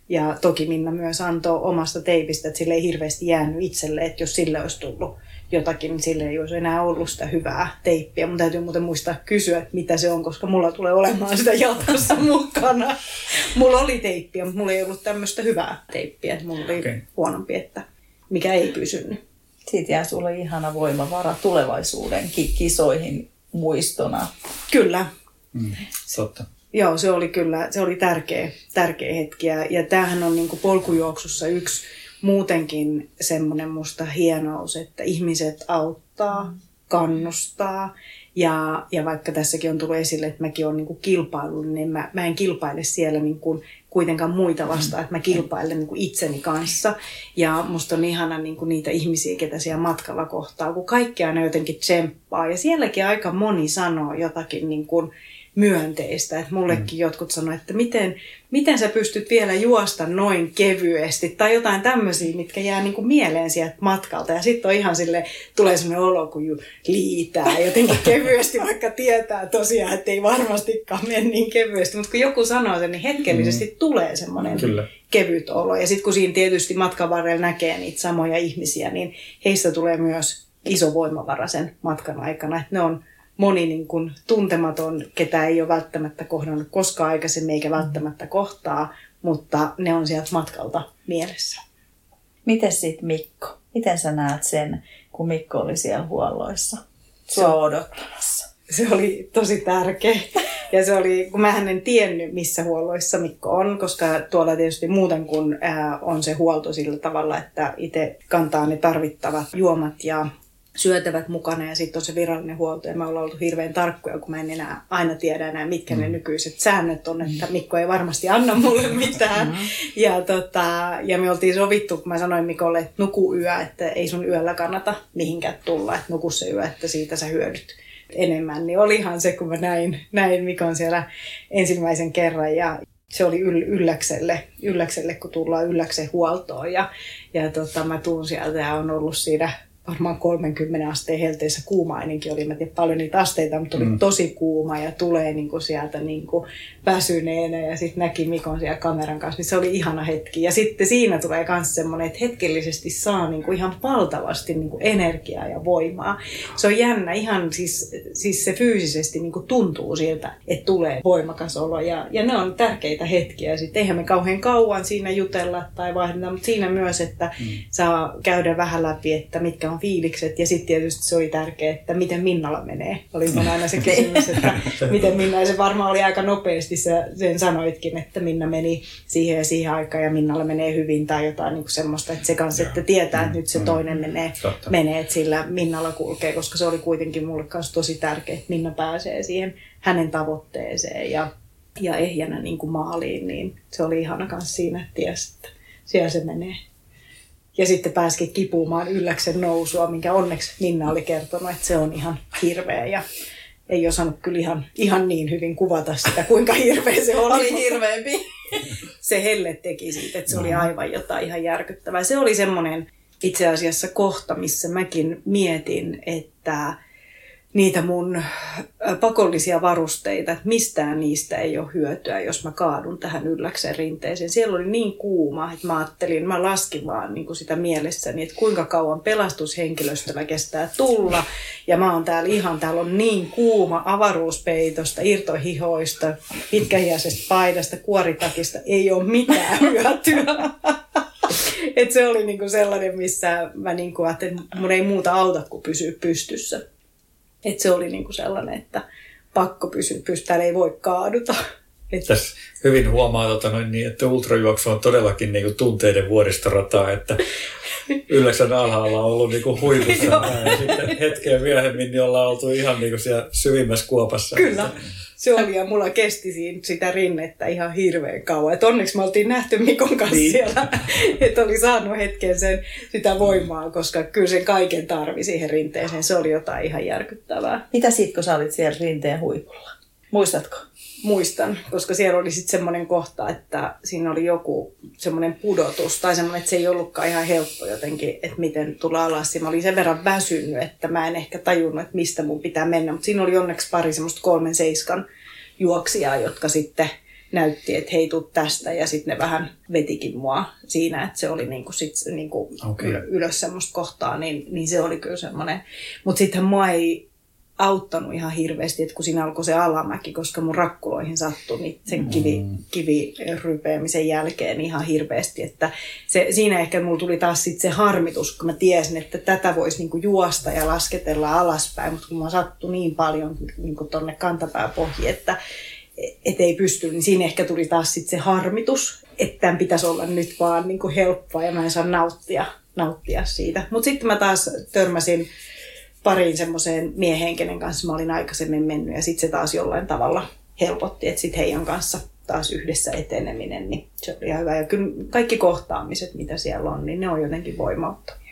ja toki Minna myös antoi omasta teipistä, että sille ei hirveästi jäänyt itselle, että jos sille olisi tullut jotakin, niin sille ei olisi enää ollut sitä hyvää teippiä. Mun täytyy muuten muistaa kysyä, että mitä se on, koska mulla tulee olemaan sitä jatkossa mukana. Mulla oli teippiä, mutta mulla ei ollut tämmöistä hyvää teippiä. Mulla oli okay. huonompi, että mikä ei pysynyt. Siitä jää sulle ihana voimavara tulevaisuuden kisoihin muistona. Kyllä. Mm, totta. Joo, se oli kyllä, se oli tärkeä, tärkeä hetki. Ja, ja tämähän on niin polkujuoksussa yksi muutenkin semmoinen musta hienous, että ihmiset auttaa, kannustaa. Ja, ja vaikka tässäkin on tullut esille, että mäkin olen niin kilpailu, niin mä, mä en kilpaile siellä niin kuin kuitenkaan muita vastaan, että mä kilpailen niin kuin itseni kanssa. Ja musta on ihana niin kuin niitä ihmisiä, ketä siellä matkalla kohtaa, kun kaikki aina jotenkin tsemppaa. Ja sielläkin aika moni sanoo jotakin niin kuin, myönteistä. Että mullekin mm. jotkut sanoivat, että miten, miten sä pystyt vielä juosta noin kevyesti tai jotain tämmöisiä, mitkä jää niinku mieleen sieltä matkalta. Ja sitten on ihan sille tulee semmoinen olo, kun ju liitää jotenkin kevyesti, vaikka tietää tosiaan, että ei varmastikaan mene niin kevyesti. Mutta kun joku sanoo sen, niin hetkellisesti mm. tulee semmoinen kevyt olo. Ja sitten kun siinä tietysti matkan varrella näkee niitä samoja ihmisiä, niin heistä tulee myös iso voimavara sen matkan aikana. Että ne on moni niin kuin tuntematon, ketä ei ole välttämättä kohdannut koskaan aikaisemmin eikä välttämättä kohtaa, mutta ne on sieltä matkalta mielessä. Miten sitten Mikko? Miten sä näet sen, kun Mikko oli siellä huolloissa? Sua odottamassa. Se oli tosi tärkeä. Ja se oli, kun mä en tiennyt, missä huolloissa Mikko on, koska tuolla tietysti muuten kun ää, on se huolto sillä tavalla, että itse kantaa ne tarvittavat juomat ja syötävät mukana ja sitten on se virallinen huolto. Ja me ollaan oltu hirveän tarkkoja, kun mä en enää aina tiedä enää, mitkä mm. ne nykyiset säännöt on, että Mikko ei varmasti anna mulle mitään. Mm. Ja, tota, ja me oltiin sovittu, kun mä sanoin Mikolle, että nuku yö, että ei sun yöllä kannata mihinkään tulla, että nuku se yö, että siitä sä hyödyt enemmän. Niin olihan se, kun mä näin, näin Mikon siellä ensimmäisen kerran ja se oli ylläkselle, ylläkselle, kun tullaan ylläksen huoltoon. Ja, ja tota, mä tuun sieltä ja on ollut siinä varmaan 30 asteen helteessä kuumainenkin oli. Mä tiedän paljon niitä asteita, mutta oli mm. tosi kuuma ja tulee niin kuin sieltä niin kuin väsyneenä ja sitten näki Mikon siellä kameran kanssa, niin se oli ihana hetki. Ja sitten siinä tulee myös semmoinen, että hetkellisesti saa niin kuin ihan valtavasti niin kuin energiaa ja voimaa. Se on jännä, ihan siis, siis se fyysisesti niin kuin tuntuu siltä, että tulee voimakas olo ja, ja ne on tärkeitä hetkiä. Sitten eihän me kauhean kauan siinä jutella tai vaihdeta, mutta siinä myös, että mm. saa käydä vähän läpi, että mitkä on fiilikset ja sitten tietysti se oli tärkeää, että miten Minnalla menee. Oli mun aina se kysymys, että miten Minna, ja se varmaan oli aika nopeasti, sä sen sanoitkin, että Minna meni siihen ja siihen aikaan ja Minnalla menee hyvin tai jotain niin semmoista, että se kanssa, että tietää, että nyt se mm. toinen menee, menee että sillä Minnalla kulkee, koska se oli kuitenkin mulle kanssa tosi tärkeää, että Minna pääsee siihen hänen tavoitteeseen ja, ja ehjänä niin kuin maaliin, niin se oli ihana kanssa siinä, että ties, että siellä se menee. Ja sitten pääsikin kipuumaan ylläksen nousua, minkä onneksi Minna oli kertonut, että se on ihan hirveä. Ja ei osannut kyllä ihan, ihan niin hyvin kuvata sitä, kuinka hirveä se oli. oli hirveämpi. se helle teki siitä, että se oli aivan jotain ihan järkyttävää. Se oli semmoinen itse asiassa kohta, missä mäkin mietin, että niitä mun pakollisia varusteita, että mistään niistä ei ole hyötyä, jos mä kaadun tähän ylläkseen rinteeseen. Siellä oli niin kuuma, että mä ajattelin, mä laskin vaan niin kuin sitä mielessäni, että kuinka kauan pelastushenkilöstöllä kestää tulla. Ja mä oon täällä ihan, täällä on niin kuuma avaruuspeitosta, irtohihoista, pitkähiäisestä paidasta, kuoritakista, ei ole mitään hyötyä. Et se oli niinku sellainen, missä mä niinku ajattelin, että mun ei muuta auta kuin pysyä pystyssä. Että se oli niinku sellainen, että pakko pysyä pystyä, ei voi kaaduta. Että... Tässä hyvin huomaa, tota noin, niin, että ultrajuoksu on todellakin niin kuin tunteiden vuoristorataa, että Ylläksän alhaalla on ollut niin kuin huipussa ja sitten hetken myöhemmin niin ollaan oltu ihan niin kuin siellä syvimmässä kuopassa. Kyllä. Se oli ja mulla kesti siinä sitä rinnettä ihan hirveän kauan. Et onneksi me oltiin nähty Mikon kanssa niin. siellä, että oli saanut hetken sen, sitä voimaa, koska kyllä sen kaiken tarvi siihen rinteeseen. Se oli jotain ihan järkyttävää. Mitä siitä, kun sä olit siellä rinteen huipulla? Muistatko? Muistan, koska siellä oli sitten semmoinen kohta, että siinä oli joku semmoinen pudotus tai semmoinen, että se ei ollutkaan ihan helppo jotenkin, että miten tulla alas. Ja mä olin sen verran väsynyt, että mä en ehkä tajunnut, että mistä mun pitää mennä, mutta siinä oli onneksi pari semmoista kolmen seiskan juoksijaa, jotka sitten näytti, että hei, tuu tästä, ja sitten ne vähän vetikin mua siinä, että se oli niinku sit, niinku okay. ylös semmoista kohtaa, niin, niin se oli kyllä semmoinen. Mutta sitten mua ei auttanut ihan hirveästi, että kun siinä alkoi se alamäki, koska mun rakkuloihin sattui niin sen kivi, mm. kivirypeämisen jälkeen ihan hirveästi. Että se, siinä ehkä mulla tuli taas sit se harmitus, kun mä tiesin, että tätä voisi niinku juosta ja lasketella alaspäin, mutta kun mä sattui niin paljon niinku tonne kantapääpohjiin, että et ei pysty, niin siinä ehkä tuli taas sit se harmitus, että tämän pitäisi olla nyt vaan niinku helppoa ja mä en saa nauttia, nauttia siitä. Mutta sitten mä taas törmäsin pariin semmoiseen mieheen, kenen kanssa mä olin aikaisemmin mennyt ja sitten se taas jollain tavalla helpotti, että sitten heidän kanssa taas yhdessä eteneminen, niin se oli ihan hyvä. Ja kyllä kaikki kohtaamiset, mitä siellä on, niin ne on jotenkin voimauttavia.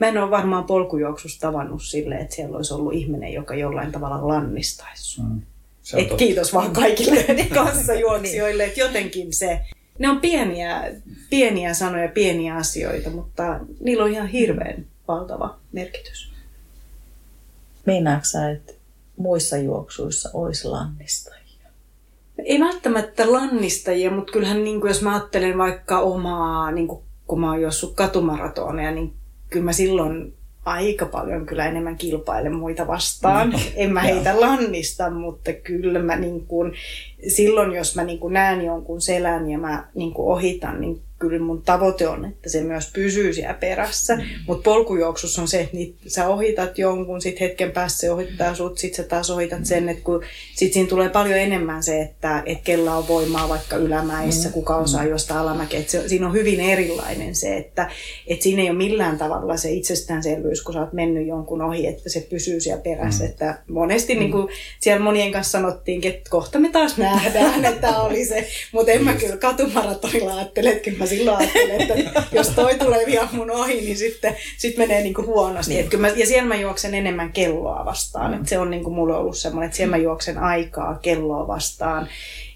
Mä en ole varmaan polkujuoksussa tavannut silleen, että siellä olisi ollut ihminen, joka jollain tavalla lannistaisi mm. Et kiitos vaan kaikille kanssajuoksijoille, että jotenkin se, ne on pieniä, pieniä sanoja, pieniä asioita, mutta niillä on ihan hirveän valtava merkitys. Meinaatko että muissa juoksuissa olisi lannistajia? Ei välttämättä lannistajia, mutta kyllähän niin kuin jos mä ajattelen vaikka omaa, niin kuin, kun mä oon juossut katumaratoneja, niin kyllä mä silloin aika paljon kyllä enemmän kilpailen muita vastaan. Mm. En mä heitä lannista, mutta kyllä mä niin kuin, silloin jos mä niin kuin näen jonkun selän ja mä niin kuin ohitan, niin kyllä mun tavoite on, että se myös pysyy siellä perässä. Mm. Mutta polkujuoksussa on se, että niit, sä ohitat jonkun, sitten hetken päästä se ohittaa sut, sitten sä taas ohitat sen, että kun sit siinä tulee paljon enemmän se, että et kella on voimaa vaikka ylämäissä, mm. kuka osaa mm. juosta alamäkeä. Se, siinä on hyvin erilainen se, että et siinä ei ole millään tavalla se itsestäänselvyys, kun sä oot mennyt jonkun ohi, että se pysyy siellä perässä. Mm. Että monesti mm. niin kuin siellä monien kanssa sanottiin, että kohta me taas nähdään, että oli se. Mutta en mä kyllä katumaratonilla ajattele, että mä silloin ajattelen, että jos toi tulee vielä mun ohi, niin sitten sit menee niinku huonosti. Niin. Et mä, ja siellä mä juoksen enemmän kelloa vastaan. Mm. Et se on niinku mulle ollut semmoinen, että siellä mä juoksen aikaa kelloa vastaan.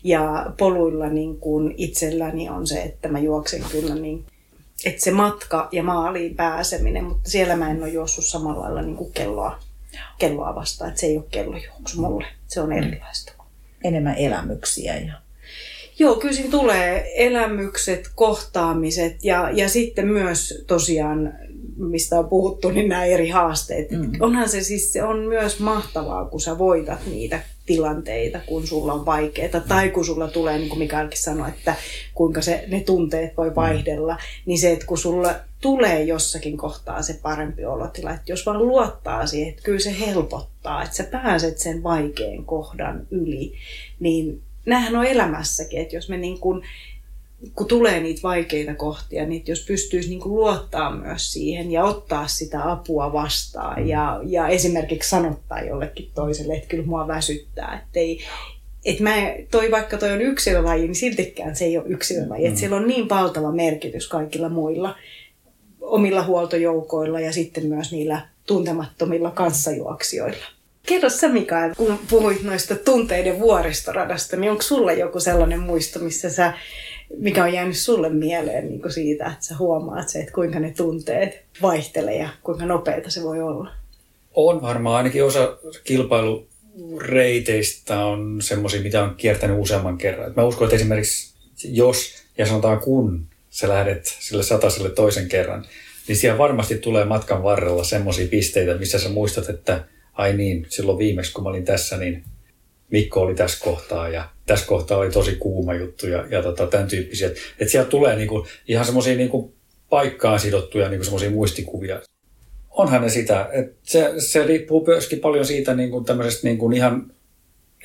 Ja poluilla niin kuin itselläni on se, että mä juoksen kyllä niin, että se matka ja maaliin pääseminen, mutta siellä mä en ole juossut samalla lailla niin kuin kelloa, kelloa vastaan. Että se ei ole kellojuoksu mulle, se on erilaista. Enemmän elämyksiä ja Joo, kyllä siinä tulee elämykset, kohtaamiset ja, ja sitten myös tosiaan, mistä on puhuttu, niin nämä eri haasteet. Mm. Onhan se siis, se on myös mahtavaa, kun sä voitat niitä tilanteita, kun sulla on vaikeaa. Tai kun sulla tulee, niin kuin Mikaelkin sanoi, että kuinka se, ne tunteet voi vaihdella. Mm. Niin se, että kun sulla tulee jossakin kohtaa se parempi olotila, että jos vaan luottaa siihen, että kyllä se helpottaa, että sä pääset sen vaikean kohdan yli, niin näähän on elämässäkin, että jos me niin kuin, kun tulee niitä vaikeita kohtia, niin jos pystyisi niin kuin luottaa myös siihen ja ottaa sitä apua vastaan ja, ja esimerkiksi sanottaa jollekin toiselle, että kyllä mua väsyttää, että ei, et mä, toi, vaikka toi on yksilölaji, niin siltikään se ei ole yksilölaji. Mm. Että siellä on niin valtava merkitys kaikilla muilla omilla huoltojoukoilla ja sitten myös niillä tuntemattomilla kanssajuoksijoilla. Kerro sä Mikael, kun puhuit noista tunteiden vuoristoradasta, niin onko sulla joku sellainen muisto, missä sä, mikä on jäänyt sulle mieleen niin kuin siitä, että sä huomaat se, että kuinka ne tunteet vaihtelee ja kuinka nopeita se voi olla? On varmaan ainakin osa kilpailureiteistä on semmoisia, mitä on kiertänyt useamman kerran. Mä uskon, että esimerkiksi jos ja sanotaan kun sä lähdet sille sataselle toisen kerran, niin siellä varmasti tulee matkan varrella semmoisia pisteitä, missä sä muistat, että ai niin, silloin viimeksi kun mä olin tässä, niin Mikko oli tässä kohtaa ja tässä kohtaa oli tosi kuuma juttu ja, ja tota, tämän tyyppisiä. Että et sieltä tulee niinku, ihan semmoisia niinku paikkaan sidottuja niinku semmoisia muistikuvia. Onhan ne sitä, että se, se riippuu myöskin paljon siitä niinku tämmöisestä niinku ihan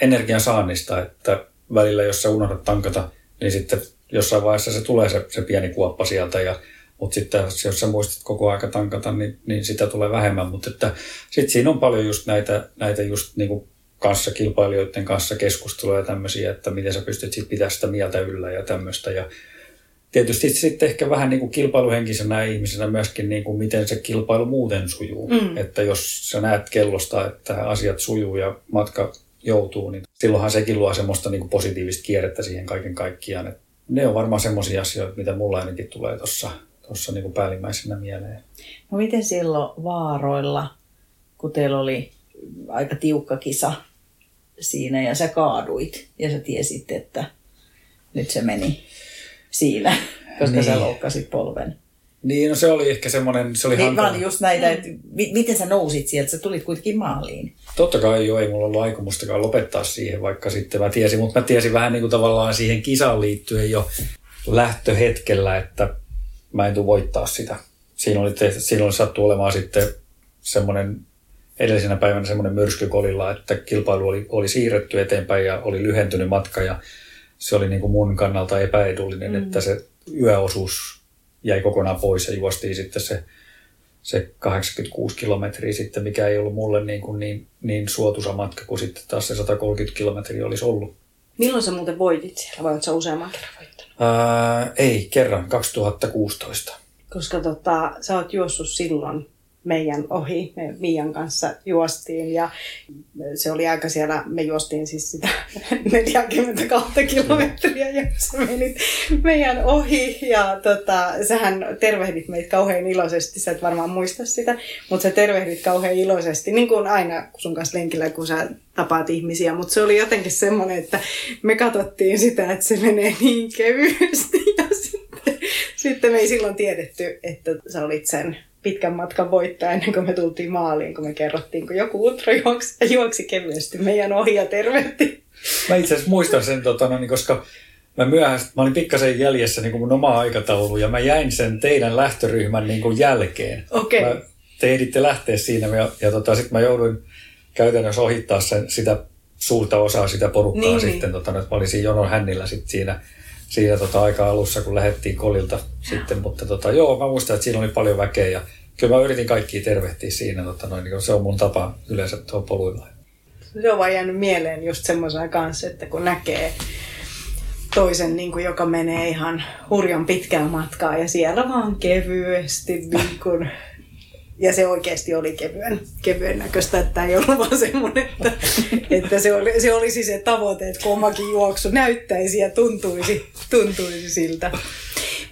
energian saannista, että välillä jos sä unohdat tankata, niin sitten jossain vaiheessa se tulee se, se pieni kuoppa sieltä ja mutta sitten jos sä muistat koko aika tankata, niin, niin sitä tulee vähemmän. Mutta sitten siinä on paljon just näitä, näitä just niinku kanssa, kilpailijoiden kanssa keskusteluja ja tämmöisiä, että miten sä pystyt sitten pitämään sitä mieltä yllä ja tämmöistä. Ja tietysti sitten ehkä vähän niin kuin kilpailuhenkisenä ihmisenä myöskin, niin kuin miten se kilpailu muuten sujuu. Mm. Että jos sä näet kellosta, että asiat sujuu ja matka joutuu, niin silloinhan sekin luo semmoista niin kuin positiivista kierrettä siihen kaiken kaikkiaan. Et ne on varmaan semmoisia asioita, mitä mulla ainakin tulee tuossa tuossa niin päällimmäisenä mieleen. No miten silloin vaaroilla, kun teillä oli aika tiukka kisa siinä ja sä kaaduit ja sä tiesit, että nyt se meni siinä, koska niin. sä loukkasit polven. Niin, no se oli ehkä semmoinen, se oli niin, hankala. Vaan just näitä, että miten sä nousit sieltä, sä tulit kuitenkin maaliin. Totta kai jo, ei mulla ollut aikomustakaan lopettaa siihen, vaikka sitten mä tiesin, mutta mä tiesin vähän niin kuin tavallaan siihen kisaan liittyen jo lähtöhetkellä, että mä en tule voittaa sitä. Siinä oli, tehty, siinä oli sattu olemaan sitten semmoinen edellisenä päivänä semmoinen myrsky kolilla, että kilpailu oli, oli siirretty eteenpäin ja oli lyhentynyt matka ja se oli niin kuin mun kannalta epäedullinen, mm. että se yöosuus jäi kokonaan pois ja juostiin sitten se, se 86 kilometriä sitten, mikä ei ollut mulle niin, kuin niin, niin suotuisa matka kuin sitten taas se 130 kilometriä olisi ollut. Milloin sä muuten voitit siellä vai oletko useamman kerran Ää, ei, kerran, 2016. Koska tota, sä oot juossut silloin meidän ohi. Me Mian kanssa juostiin ja se oli aika siellä, me juostiin siis sitä 42 kilometriä ja sä menit meidän ohi ja tota, sähän tervehdit meitä kauhean iloisesti, sä et varmaan muista sitä, mutta sä tervehdit kauhean iloisesti, niin kuin aina kun sun kanssa lenkillä, kun sä tapaat ihmisiä, mutta se oli jotenkin semmoinen, että me katsottiin sitä, että se menee niin kevyesti. Ja sitten, sitten me ei silloin tiedetty, että sä olit sen pitkän matkan voittaa ennen kuin me tultiin maaliin, kun me kerrottiin, kun joku ultrajuoksi juoksi kevyesti meidän ohi ja tervehti. Mä itse asiassa muistan sen, tota, no, niin koska mä myöhästyin, mä olin pikkasen jäljessä niin kuin mun oma aikataulu ja mä jäin sen teidän lähtöryhmän niin kuin jälkeen. Okei. Mä, te ehditte lähteä siinä ja, ja tota, sitten mä jouduin käytännössä ohittaa sen, sitä suurta osaa sitä porukkaa Niin, niin, niin. sitten. Tota, että mä olin siinä jonon hännillä sit siinä, siinä tota, aika alussa, kun lähdettiin kolilta sitten. Mutta tota, joo, mä muistan, että siinä oli paljon väkeä ja kyllä mä yritin kaikkia tervehtiä siinä. Tota, noin, niin se on mun tapa yleensä tuolla poluilla. Se on vaan jäänyt mieleen just semmoisena kanssa, että kun näkee toisen, niin kuin, joka menee ihan hurjan pitkää matkaa ja siellä vaan kevyesti niin kuin, ja se oikeasti oli kevyen, kevyen näköistä, että ei ollut vaan semmoinen, että, että se, oli, se olisi se tavoite, että kun omakin juoksu näyttäisi ja tuntuisi, tuntuisi siltä.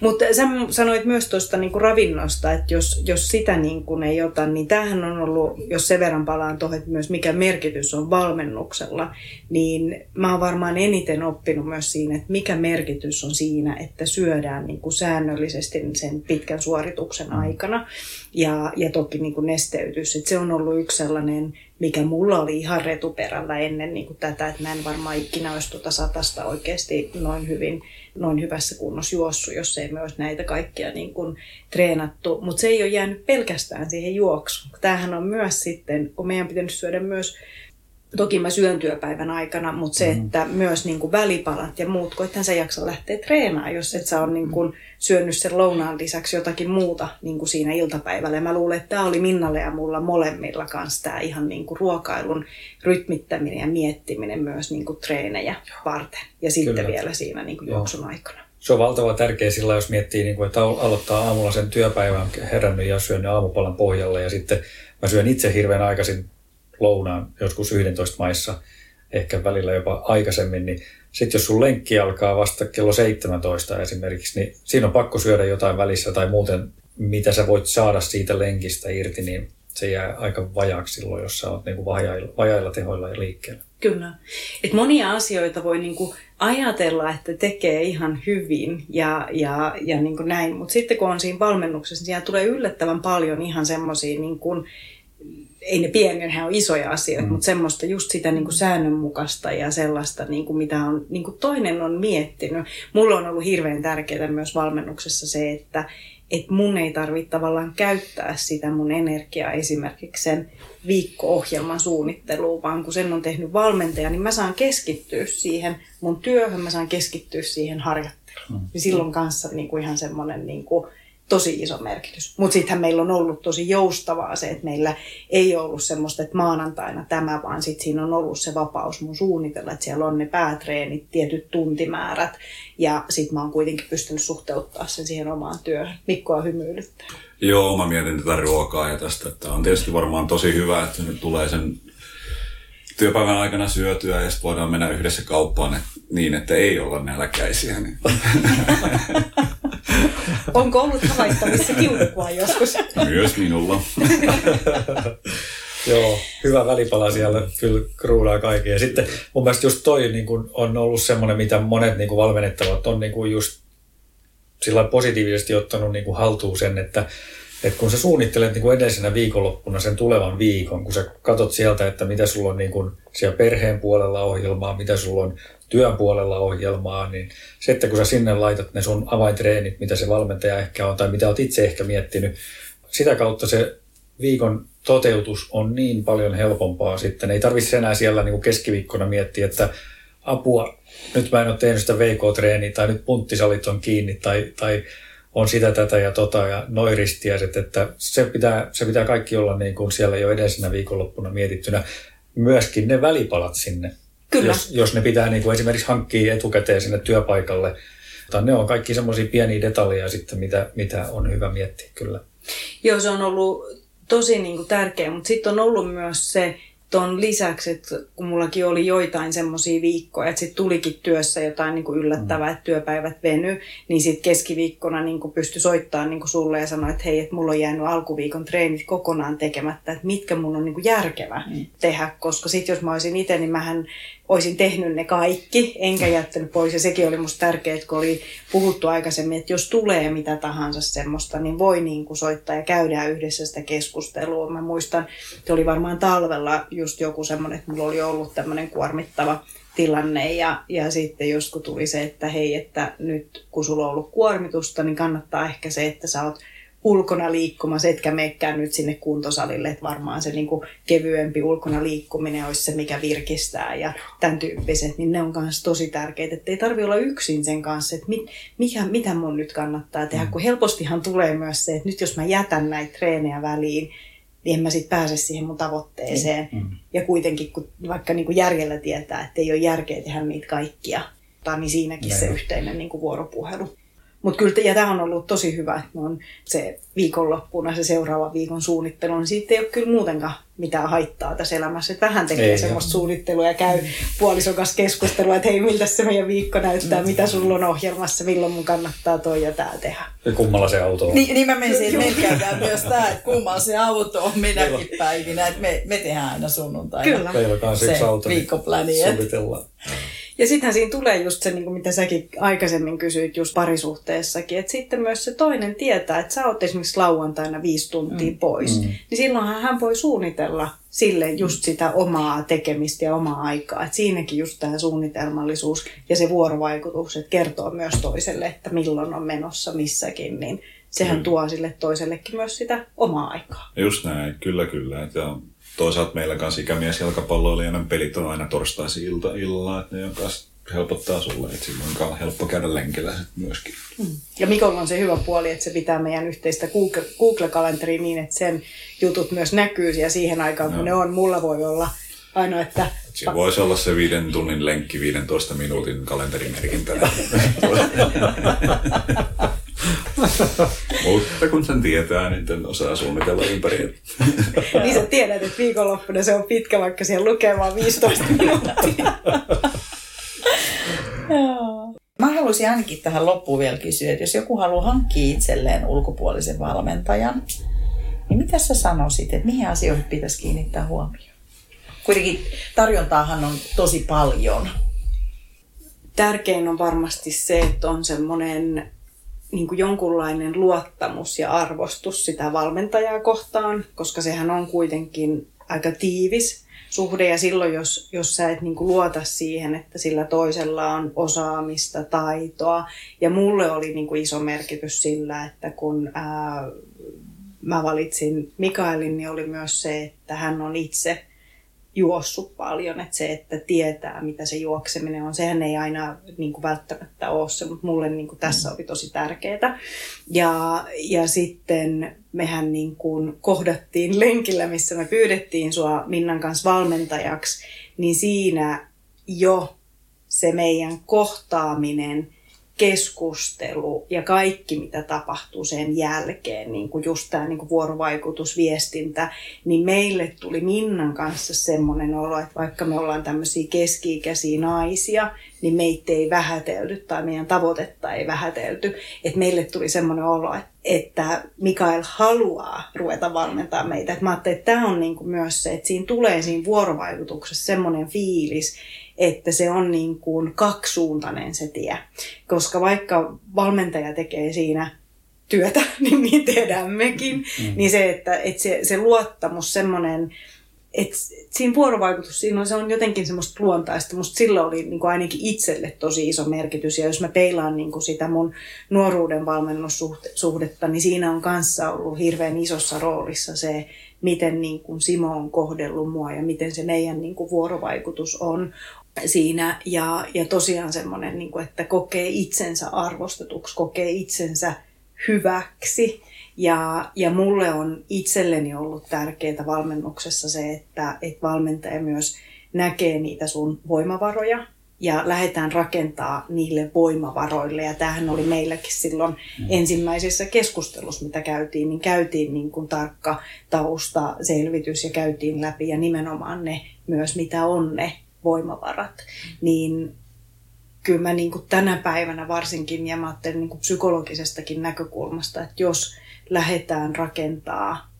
Mutta sä sanoit myös tuosta niinku ravinnosta, että jos, jos sitä niinku ei ota, niin tämähän on ollut, jos sen verran palaan tuohon, että myös mikä merkitys on valmennuksella, niin mä oon varmaan eniten oppinut myös siinä, että mikä merkitys on siinä, että syödään niinku säännöllisesti sen pitkän suorituksen aikana. Ja, ja toki niinku nesteytys, että se on ollut yksi sellainen, mikä mulla oli ihan retuperällä ennen niinku tätä, että mä en varmaan ikinä olisi tuota satasta oikeasti noin hyvin noin hyvässä kunnossa juossut, jos ei me olisi näitä kaikkia niin kuin treenattu. Mutta se ei ole jäänyt pelkästään siihen juoksuun. Tämähän on myös sitten, kun meidän pitänyt syödä myös Toki mä syön työpäivän aikana, mutta se, että myös niin kuin välipalat ja muut, kun ethän sä jaksa lähteä treenaamaan, jos et sä ole niin kuin syönyt sen lounaan lisäksi jotakin muuta niin kuin siinä iltapäivällä. Ja mä luulen, että tämä oli Minnalle ja mulla molemmilla kanssa tämä ihan niin kuin ruokailun rytmittäminen ja miettiminen myös niin kuin treenejä varten. Ja sitten Kyllä. vielä siinä niin kuin juoksun aikana. Se on valtavan tärkeä sillä, jos miettii, niin kuin, että al- aloittaa aamulla sen työpäivän herännyt ja syön ne aamupalan pohjalle. Ja sitten mä syön itse hirveän aikaisin lounaan, joskus 11 maissa, ehkä välillä jopa aikaisemmin. Niin sitten jos sun lenkki alkaa vasta kello 17 esimerkiksi, niin siinä on pakko syödä jotain välissä tai muuten, mitä sä voit saada siitä lenkistä irti, niin se jää aika vajaaksi silloin, jos sä oot niin kuin vajailla, vajailla tehoilla ja liikkeellä. Kyllä. Et monia asioita voi niinku ajatella, että tekee ihan hyvin ja, ja, ja niinku näin, mutta sitten kun on siinä valmennuksessa, niin siellä tulee yllättävän paljon ihan semmoisia, niinku, ei ne pieniä, ne on isoja asioita, mm. mutta semmoista just sitä niinku säännönmukaista ja sellaista, niinku, mitä on, niinku toinen on miettinyt. Mulla on ollut hirveän tärkeää myös valmennuksessa se, että et mun ei tarvitse tavallaan käyttää sitä mun energiaa esimerkiksi sen viikko-ohjelman suunnitteluun, vaan kun sen on tehnyt valmentaja, niin mä saan keskittyä siihen mun työhön, mä saan keskittyä siihen harjoitteluun. Mm. Silloin kanssa niin kuin ihan semmoinen niin kuin tosi iso merkitys. Mutta sittenhän meillä on ollut tosi joustavaa se, että meillä ei ollut semmoista, että maanantaina tämä, vaan sitten siinä on ollut se vapaus mun suunnitella, että siellä on ne päätreenit, tietyt tuntimäärät, ja sitten mä oon kuitenkin pystynyt suhteuttaa sen siihen omaan työhön. Mikkoa hymyilyttää. Joo, mä mietin tätä ruokaa ja tästä, että on tietysti varmaan tosi hyvä, että nyt tulee sen työpäivän aikana syötyä ja sitten voidaan mennä yhdessä kauppaan et, niin, että ei olla nälkäisiä. Niin. Onko ollut havaittavissa kiukua joskus? Myös minulla. Joo, hyvä välipala siellä kyllä kruudaa kaiken. Ja sitten mun mielestä just toi niin kuin, on ollut semmoinen, mitä monet niin kuin valmennettavat on niin kuin just sillä positiivisesti ottanut niin kuin haltuun sen, että, että kun sä suunnittelet niin kuin edellisenä viikonloppuna sen tulevan viikon, kun sä katot sieltä, että mitä sulla on niin kuin siellä perheen puolella ohjelmaa, mitä sulla on työn puolella ohjelmaa, niin että kun sä sinne laitat ne sun avaintreenit, mitä se valmentaja ehkä on, tai mitä oot itse ehkä miettinyt, sitä kautta se viikon toteutus on niin paljon helpompaa sitten. Ei tarvitse enää siellä niin kuin keskiviikkona miettiä, että apua, nyt mä en ole tehnyt sitä VK-treeniä tai nyt punttisalit on kiinni tai, tai on sitä, tätä ja tota ja noi ristiäiset, että se pitää, se pitää kaikki olla niin kuin siellä jo edellisenä viikonloppuna mietittynä. Myöskin ne välipalat sinne. Kyllä. Jos, jos ne pitää niin kuin esimerkiksi hankkia etukäteen sinne työpaikalle. Tai ne on kaikki semmoisia pieniä detaljeja sitten, mitä, mitä on hyvä miettiä kyllä. Joo, se on ollut tosi niin kuin tärkeä, mutta sitten on ollut myös se, ton lisäksi, että kun mullakin oli joitain semmoisia viikkoja, että sitten tulikin työssä jotain niin kuin yllättävää, että työpäivät veny, niin sitten keskiviikkona niin kuin pystyi soittamaan niin kuin sulle ja sanoa, että hei, että mulla on jäänyt alkuviikon treenit kokonaan tekemättä, että mitkä mun on niin kuin järkevä mm. tehdä, koska sitten jos mä olisin itse, niin mähän olisin tehnyt ne kaikki, enkä jättänyt pois. Ja sekin oli musta tärkeää, kun oli puhuttu aikaisemmin, että jos tulee mitä tahansa semmoista, niin voi niin kuin soittaa ja käydään yhdessä sitä keskustelua. Mä muistan, että oli varmaan talvella just just joku semmoinen, että mulla oli ollut tämmöinen kuormittava tilanne ja, ja sitten just kun tuli se, että hei, että nyt kun sulla on ollut kuormitusta, niin kannattaa ehkä se, että sä oot ulkona liikkumassa, etkä meekään nyt sinne kuntosalille, että varmaan se niin kuin kevyempi ulkona liikkuminen olisi se, mikä virkistää ja tämän tyyppiset, niin ne on myös tosi tärkeitä, että ei tarvi olla yksin sen kanssa, että mit, mikä, mitä mun nyt kannattaa tehdä, kun helpostihan tulee myös se, että nyt jos mä jätän näitä treenejä väliin, niin en mä sitten pääse siihen mun tavoitteeseen. Mm. Ja kuitenkin, kun vaikka niin kuin järjellä tietää, että ei ole järkeä tehdä niitä kaikkia, niin siinäkin Näin. se yhteinen niin kuin vuoropuhelu. Mutta kyllä, ja tämä on ollut tosi hyvä, että on se viikonloppuna se seuraava viikon suunnittelu, niin siitä ei ole kyllä muutenkaan mitään haittaa tässä elämässä. Että vähän tekee ei, semmoista jo. suunnittelua ja käy puolison kanssa keskustelua, että hei, miltä se meidän viikko näyttää, mm. mitä sulla on ohjelmassa, milloin mun kannattaa toi ja tää tehdä. Ja kummalla se auto on. Niin, niin mä menisin, että meillä käydään myös tämä, että kummalla se auto on minäkin päivinä, että me, me tehdään aina sunnuntaina. Kyllä. Meillä on yksi auto, niin suunnitellaan. Ja sittenhän siinä tulee just se, niin mitä säkin aikaisemmin kysyit just parisuhteessakin, että sitten myös se toinen tietää, että sä oot esimerkiksi lauantaina viisi tuntia mm. pois, mm. niin silloinhan hän voi suunnitella sille just sitä omaa tekemistä ja omaa aikaa. Et siinäkin just tämä suunnitelmallisuus ja se vuorovaikutus, että kertoo myös toiselle, että milloin on menossa missäkin, niin sehän mm. tuo sille toisellekin myös sitä omaa aikaa. Just näin, kyllä kyllä. Ja toisaalta meillä kanssa ikämies-jalkapalloilijan pelit on aina torstaisin ilta illalla, että ne on kanssa helpottaa sulle, että silloin on helppo käydä lenkillä myöskin. Mm. Ja Mikolla on se hyvä puoli, että se pitää meidän yhteistä Google-kalenteria niin, että sen jutut myös näkyy ja siihen aikaan, kun no. ne on. Mulla voi olla aina, että... Siinä voisi olla se viiden tunnin lenkki 15 minuutin kalenterimerkintä. Mutta kun sen tietää, niin sen osaa suunnitella ympäri. niin sä tiedät, että viikonloppuna se on pitkä, vaikka siellä lukee vain 15 minuuttia. Mä haluaisin ainakin tähän loppuun vielä kysyä, että jos joku haluaa hankkia itselleen ulkopuolisen valmentajan, niin mitä sä sanoisit, että mihin asioihin pitäisi kiinnittää huomioon? Kuitenkin tarjontaahan on tosi paljon. Tärkein on varmasti se, että on semmoinen niin kuin jonkunlainen luottamus ja arvostus sitä valmentajaa kohtaan, koska sehän on kuitenkin aika tiivis suhde. Ja silloin, jos, jos sä et niin kuin luota siihen, että sillä toisella on osaamista, taitoa. Ja mulle oli niin kuin iso merkitys sillä, että kun ää, mä valitsin Mikaelin, niin oli myös se, että hän on itse juossut paljon, että se, että tietää, mitä se juokseminen on, sehän ei aina niin kuin välttämättä ole se, mutta mulle niin kuin tässä oli tosi tärkeää. Ja, ja sitten mehän niin kuin kohdattiin lenkillä, missä me pyydettiin sua Minnan kanssa valmentajaksi, niin siinä jo se meidän kohtaaminen – keskustelu ja kaikki, mitä tapahtuu sen jälkeen, niin kuin just tämä niin kuin vuorovaikutus, viestintä, niin meille tuli Minnan kanssa semmoinen olo, että vaikka me ollaan tämmöisiä keski-ikäisiä naisia, niin meitä ei vähätelty tai meidän tavoitetta ei vähätelty. Että meille tuli semmoinen olo, että Mikael haluaa ruveta valmentaa meitä. Että mä ajattelin, että tämä on niin kuin myös se, että siinä tulee siinä vuorovaikutuksessa semmoinen fiilis, että se on niin kuin kaksisuuntainen se tie. Koska vaikka valmentaja tekee siinä työtä, niin niin tehdään mekin, mm. niin se, että, että se, se luottamus, semmoinen, että siinä vuorovaikutus, siinä on, se on jotenkin semmoista luontaista. Musta sillä oli niin kuin ainakin itselle tosi iso merkitys. Ja jos mä peilaan niin kuin sitä mun nuoruuden valmennussuhdetta, niin siinä on kanssa ollut hirveän isossa roolissa se, miten niin kuin Simo on kohdellut mua ja miten se meidän niin kuin vuorovaikutus on siinä. Ja, ja tosiaan semmoinen, niin kuin, että kokee itsensä arvostetuksi, kokee itsensä hyväksi. Ja, ja mulle on itselleni ollut tärkeää valmennuksessa se, että, että valmentaja myös näkee niitä sun voimavaroja ja lähdetään rakentaa niille voimavaroille. Ja tämähän oli meilläkin silloin mm. ensimmäisessä keskustelussa, mitä käytiin, niin käytiin niin kuin tarkka tausta, selvitys ja käytiin läpi ja nimenomaan ne myös, mitä on ne voimavarat. Niin kyllä mä niin kuin tänä päivänä varsinkin, ja mä ajattelen niin kuin psykologisestakin näkökulmasta, että jos lähdetään rakentaa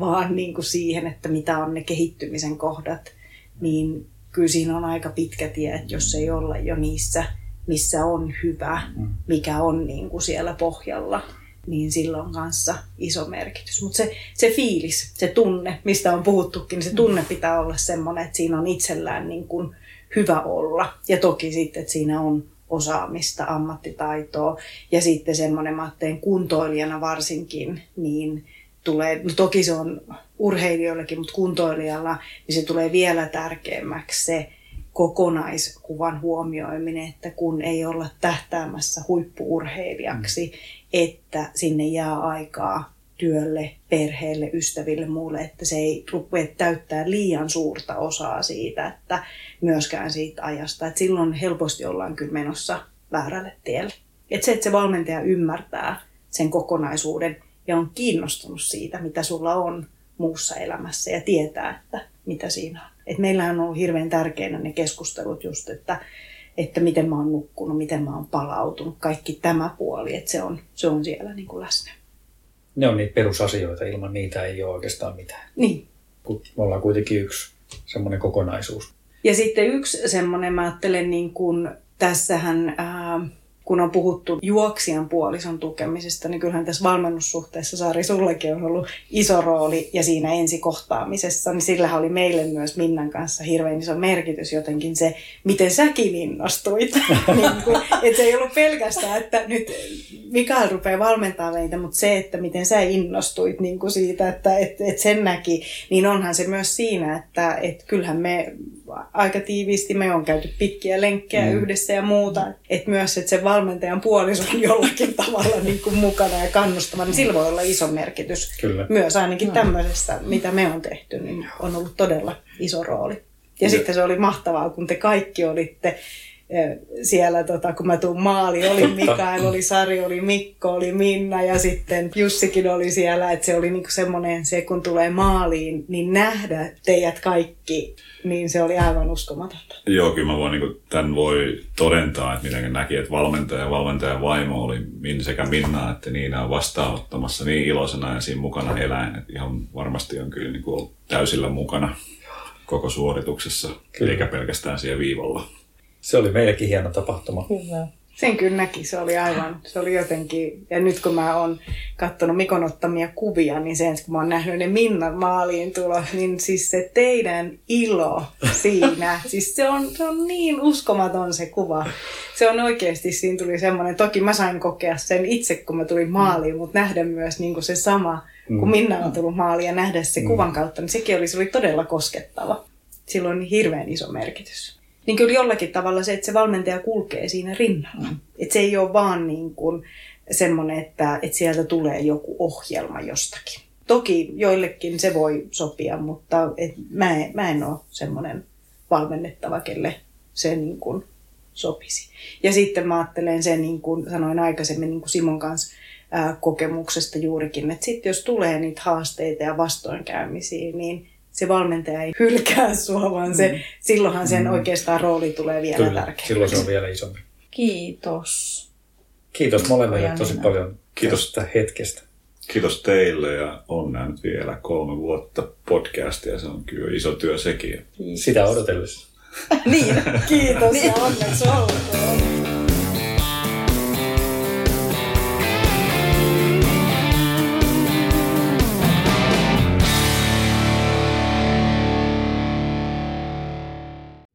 vaan niin kuin siihen, että mitä on ne kehittymisen kohdat, niin kyllä siinä on aika pitkä tie, että jos ei olla jo niissä, missä on hyvä, mm. mikä on niin kuin siellä pohjalla, niin sillä on kanssa iso merkitys. Mutta se, se fiilis, se tunne, mistä on puhuttukin, niin se tunne pitää olla semmoinen, että siinä on itsellään niin kuin hyvä olla. Ja toki sitten, että siinä on osaamista, ammattitaitoa ja sitten semmoinen, mä kuntoilijana varsinkin, niin tulee, no toki se on urheilijoillekin, mutta kuntoilijalla, niin se tulee vielä tärkeämmäksi se kokonaiskuvan huomioiminen, että kun ei olla tähtäämässä huippuurheilijaksi, mm. että sinne jää aikaa työlle, perheelle, ystäville, muulle, että se ei rupea täyttää liian suurta osaa siitä, että myöskään siitä ajasta. Että silloin helposti ollaan kyllä menossa väärälle tielle. Että se, että se valmentaja ymmärtää sen kokonaisuuden ja on kiinnostunut siitä, mitä sulla on muussa elämässä ja tietää, että mitä siinä on. Et meillähän on ollut hirveän tärkeänä ne keskustelut just, että, että miten mä oon nukkunut, miten mä oon palautunut, kaikki tämä puoli, että se on, se on siellä niin kuin läsnä. Ne on niitä perusasioita, ilman niitä ei ole oikeastaan mitään. Niin. Kun me ollaan kuitenkin yksi semmoinen kokonaisuus. Ja sitten yksi semmoinen, mä ajattelen niin kuin, tässähän ää, kun on puhuttu juoksijan puolison tukemisesta, niin kyllähän tässä valmennussuhteessa, Saari, sullekin on ollut iso rooli ja siinä ensikohtaamisessa, niin sillä oli meille myös Minnan kanssa hirveän iso merkitys jotenkin se, miten säkin innostuit. niin kuin, että se ei ollut pelkästään, että nyt Mikael rupeaa valmentaa meitä, mutta se, että miten sä innostuit niin kuin siitä, että et, et sen näki, niin onhan se myös siinä, että et kyllähän me aika tiiviisti me on käyty pitkiä lenkkejä mm. yhdessä ja muuta. Että myös, että se valmentajan puoliso on jollakin tavalla niin kuin mukana ja kannustava, niin sillä voi olla iso merkitys. Kyllä. Myös ainakin no. tämmöisestä, mitä me on tehty, niin on ollut todella iso rooli. Ja, ja sitten se oli mahtavaa, kun te kaikki olitte siellä, tota, kun mä tuun maali, oli Mikael, oli Sari, oli Mikko, oli Minna ja sitten Jussikin oli siellä, että se oli niinku semmoinen, se kun tulee maaliin, niin nähdä teidät kaikki, niin se oli aivan uskomatonta. Joo, kyllä mä voin, niin tämän voi todentaa, että miten näki, että valmentaja ja valmentajan vaimo oli sekä Minna että Niina vastaanottamassa niin iloisena ja siinä mukana eläin, että ihan varmasti on kyllä niin kuin täysillä mukana koko suorituksessa, kyllä. eikä pelkästään siellä viivalla se oli meillekin hieno tapahtuma. Hyvä. Sen kyllä näki, se oli aivan, se oli jotenkin, ja nyt kun mä oon katsonut Mikon ottamia kuvia, niin sen kun mä oon nähnyt ne Minnan maaliin tulo, niin siis se teidän ilo siinä, siis se on, se on niin uskomaton se kuva. Se on oikeasti, siinä tuli semmoinen, toki mä sain kokea sen itse, kun mä tulin maaliin, mutta nähdä myös niin kuin se sama, kun mm. Minna on tullut maaliin ja nähdä se mm. kuvan kautta, niin sekin oli, se oli todella koskettava. Sillä on hirveän iso merkitys niin kyllä jollakin tavalla se, että se valmentaja kulkee siinä rinnalla. Mm. Että se ei ole vaan niin kuin semmoinen, että, että sieltä tulee joku ohjelma jostakin. Toki joillekin se voi sopia, mutta et mä, en, mä en ole semmoinen valmennettava, kelle se niin kuin sopisi. Ja sitten mä ajattelen sen, niin kuin sanoin aikaisemmin niin kuin Simon kanssa, ää, kokemuksesta juurikin, että sitten jos tulee niitä haasteita ja vastoinkäymisiä, niin se valmentaja ei hylkää sua, vaan se, mm. silloinhan sen mm. oikeastaan rooli tulee vielä Kyllä, tärkeämmäksi. silloin se on vielä isompi. Kiitos. Kiitos molemmille tosi paljon Kiitos tästä hetkestä. Kiitos teille ja on nähnyt vielä kolme vuotta podcastia. Se on kyllä iso työ sekin. Kiitos. Sitä odotellessa. niin, kiitos ja onneksi olkoon.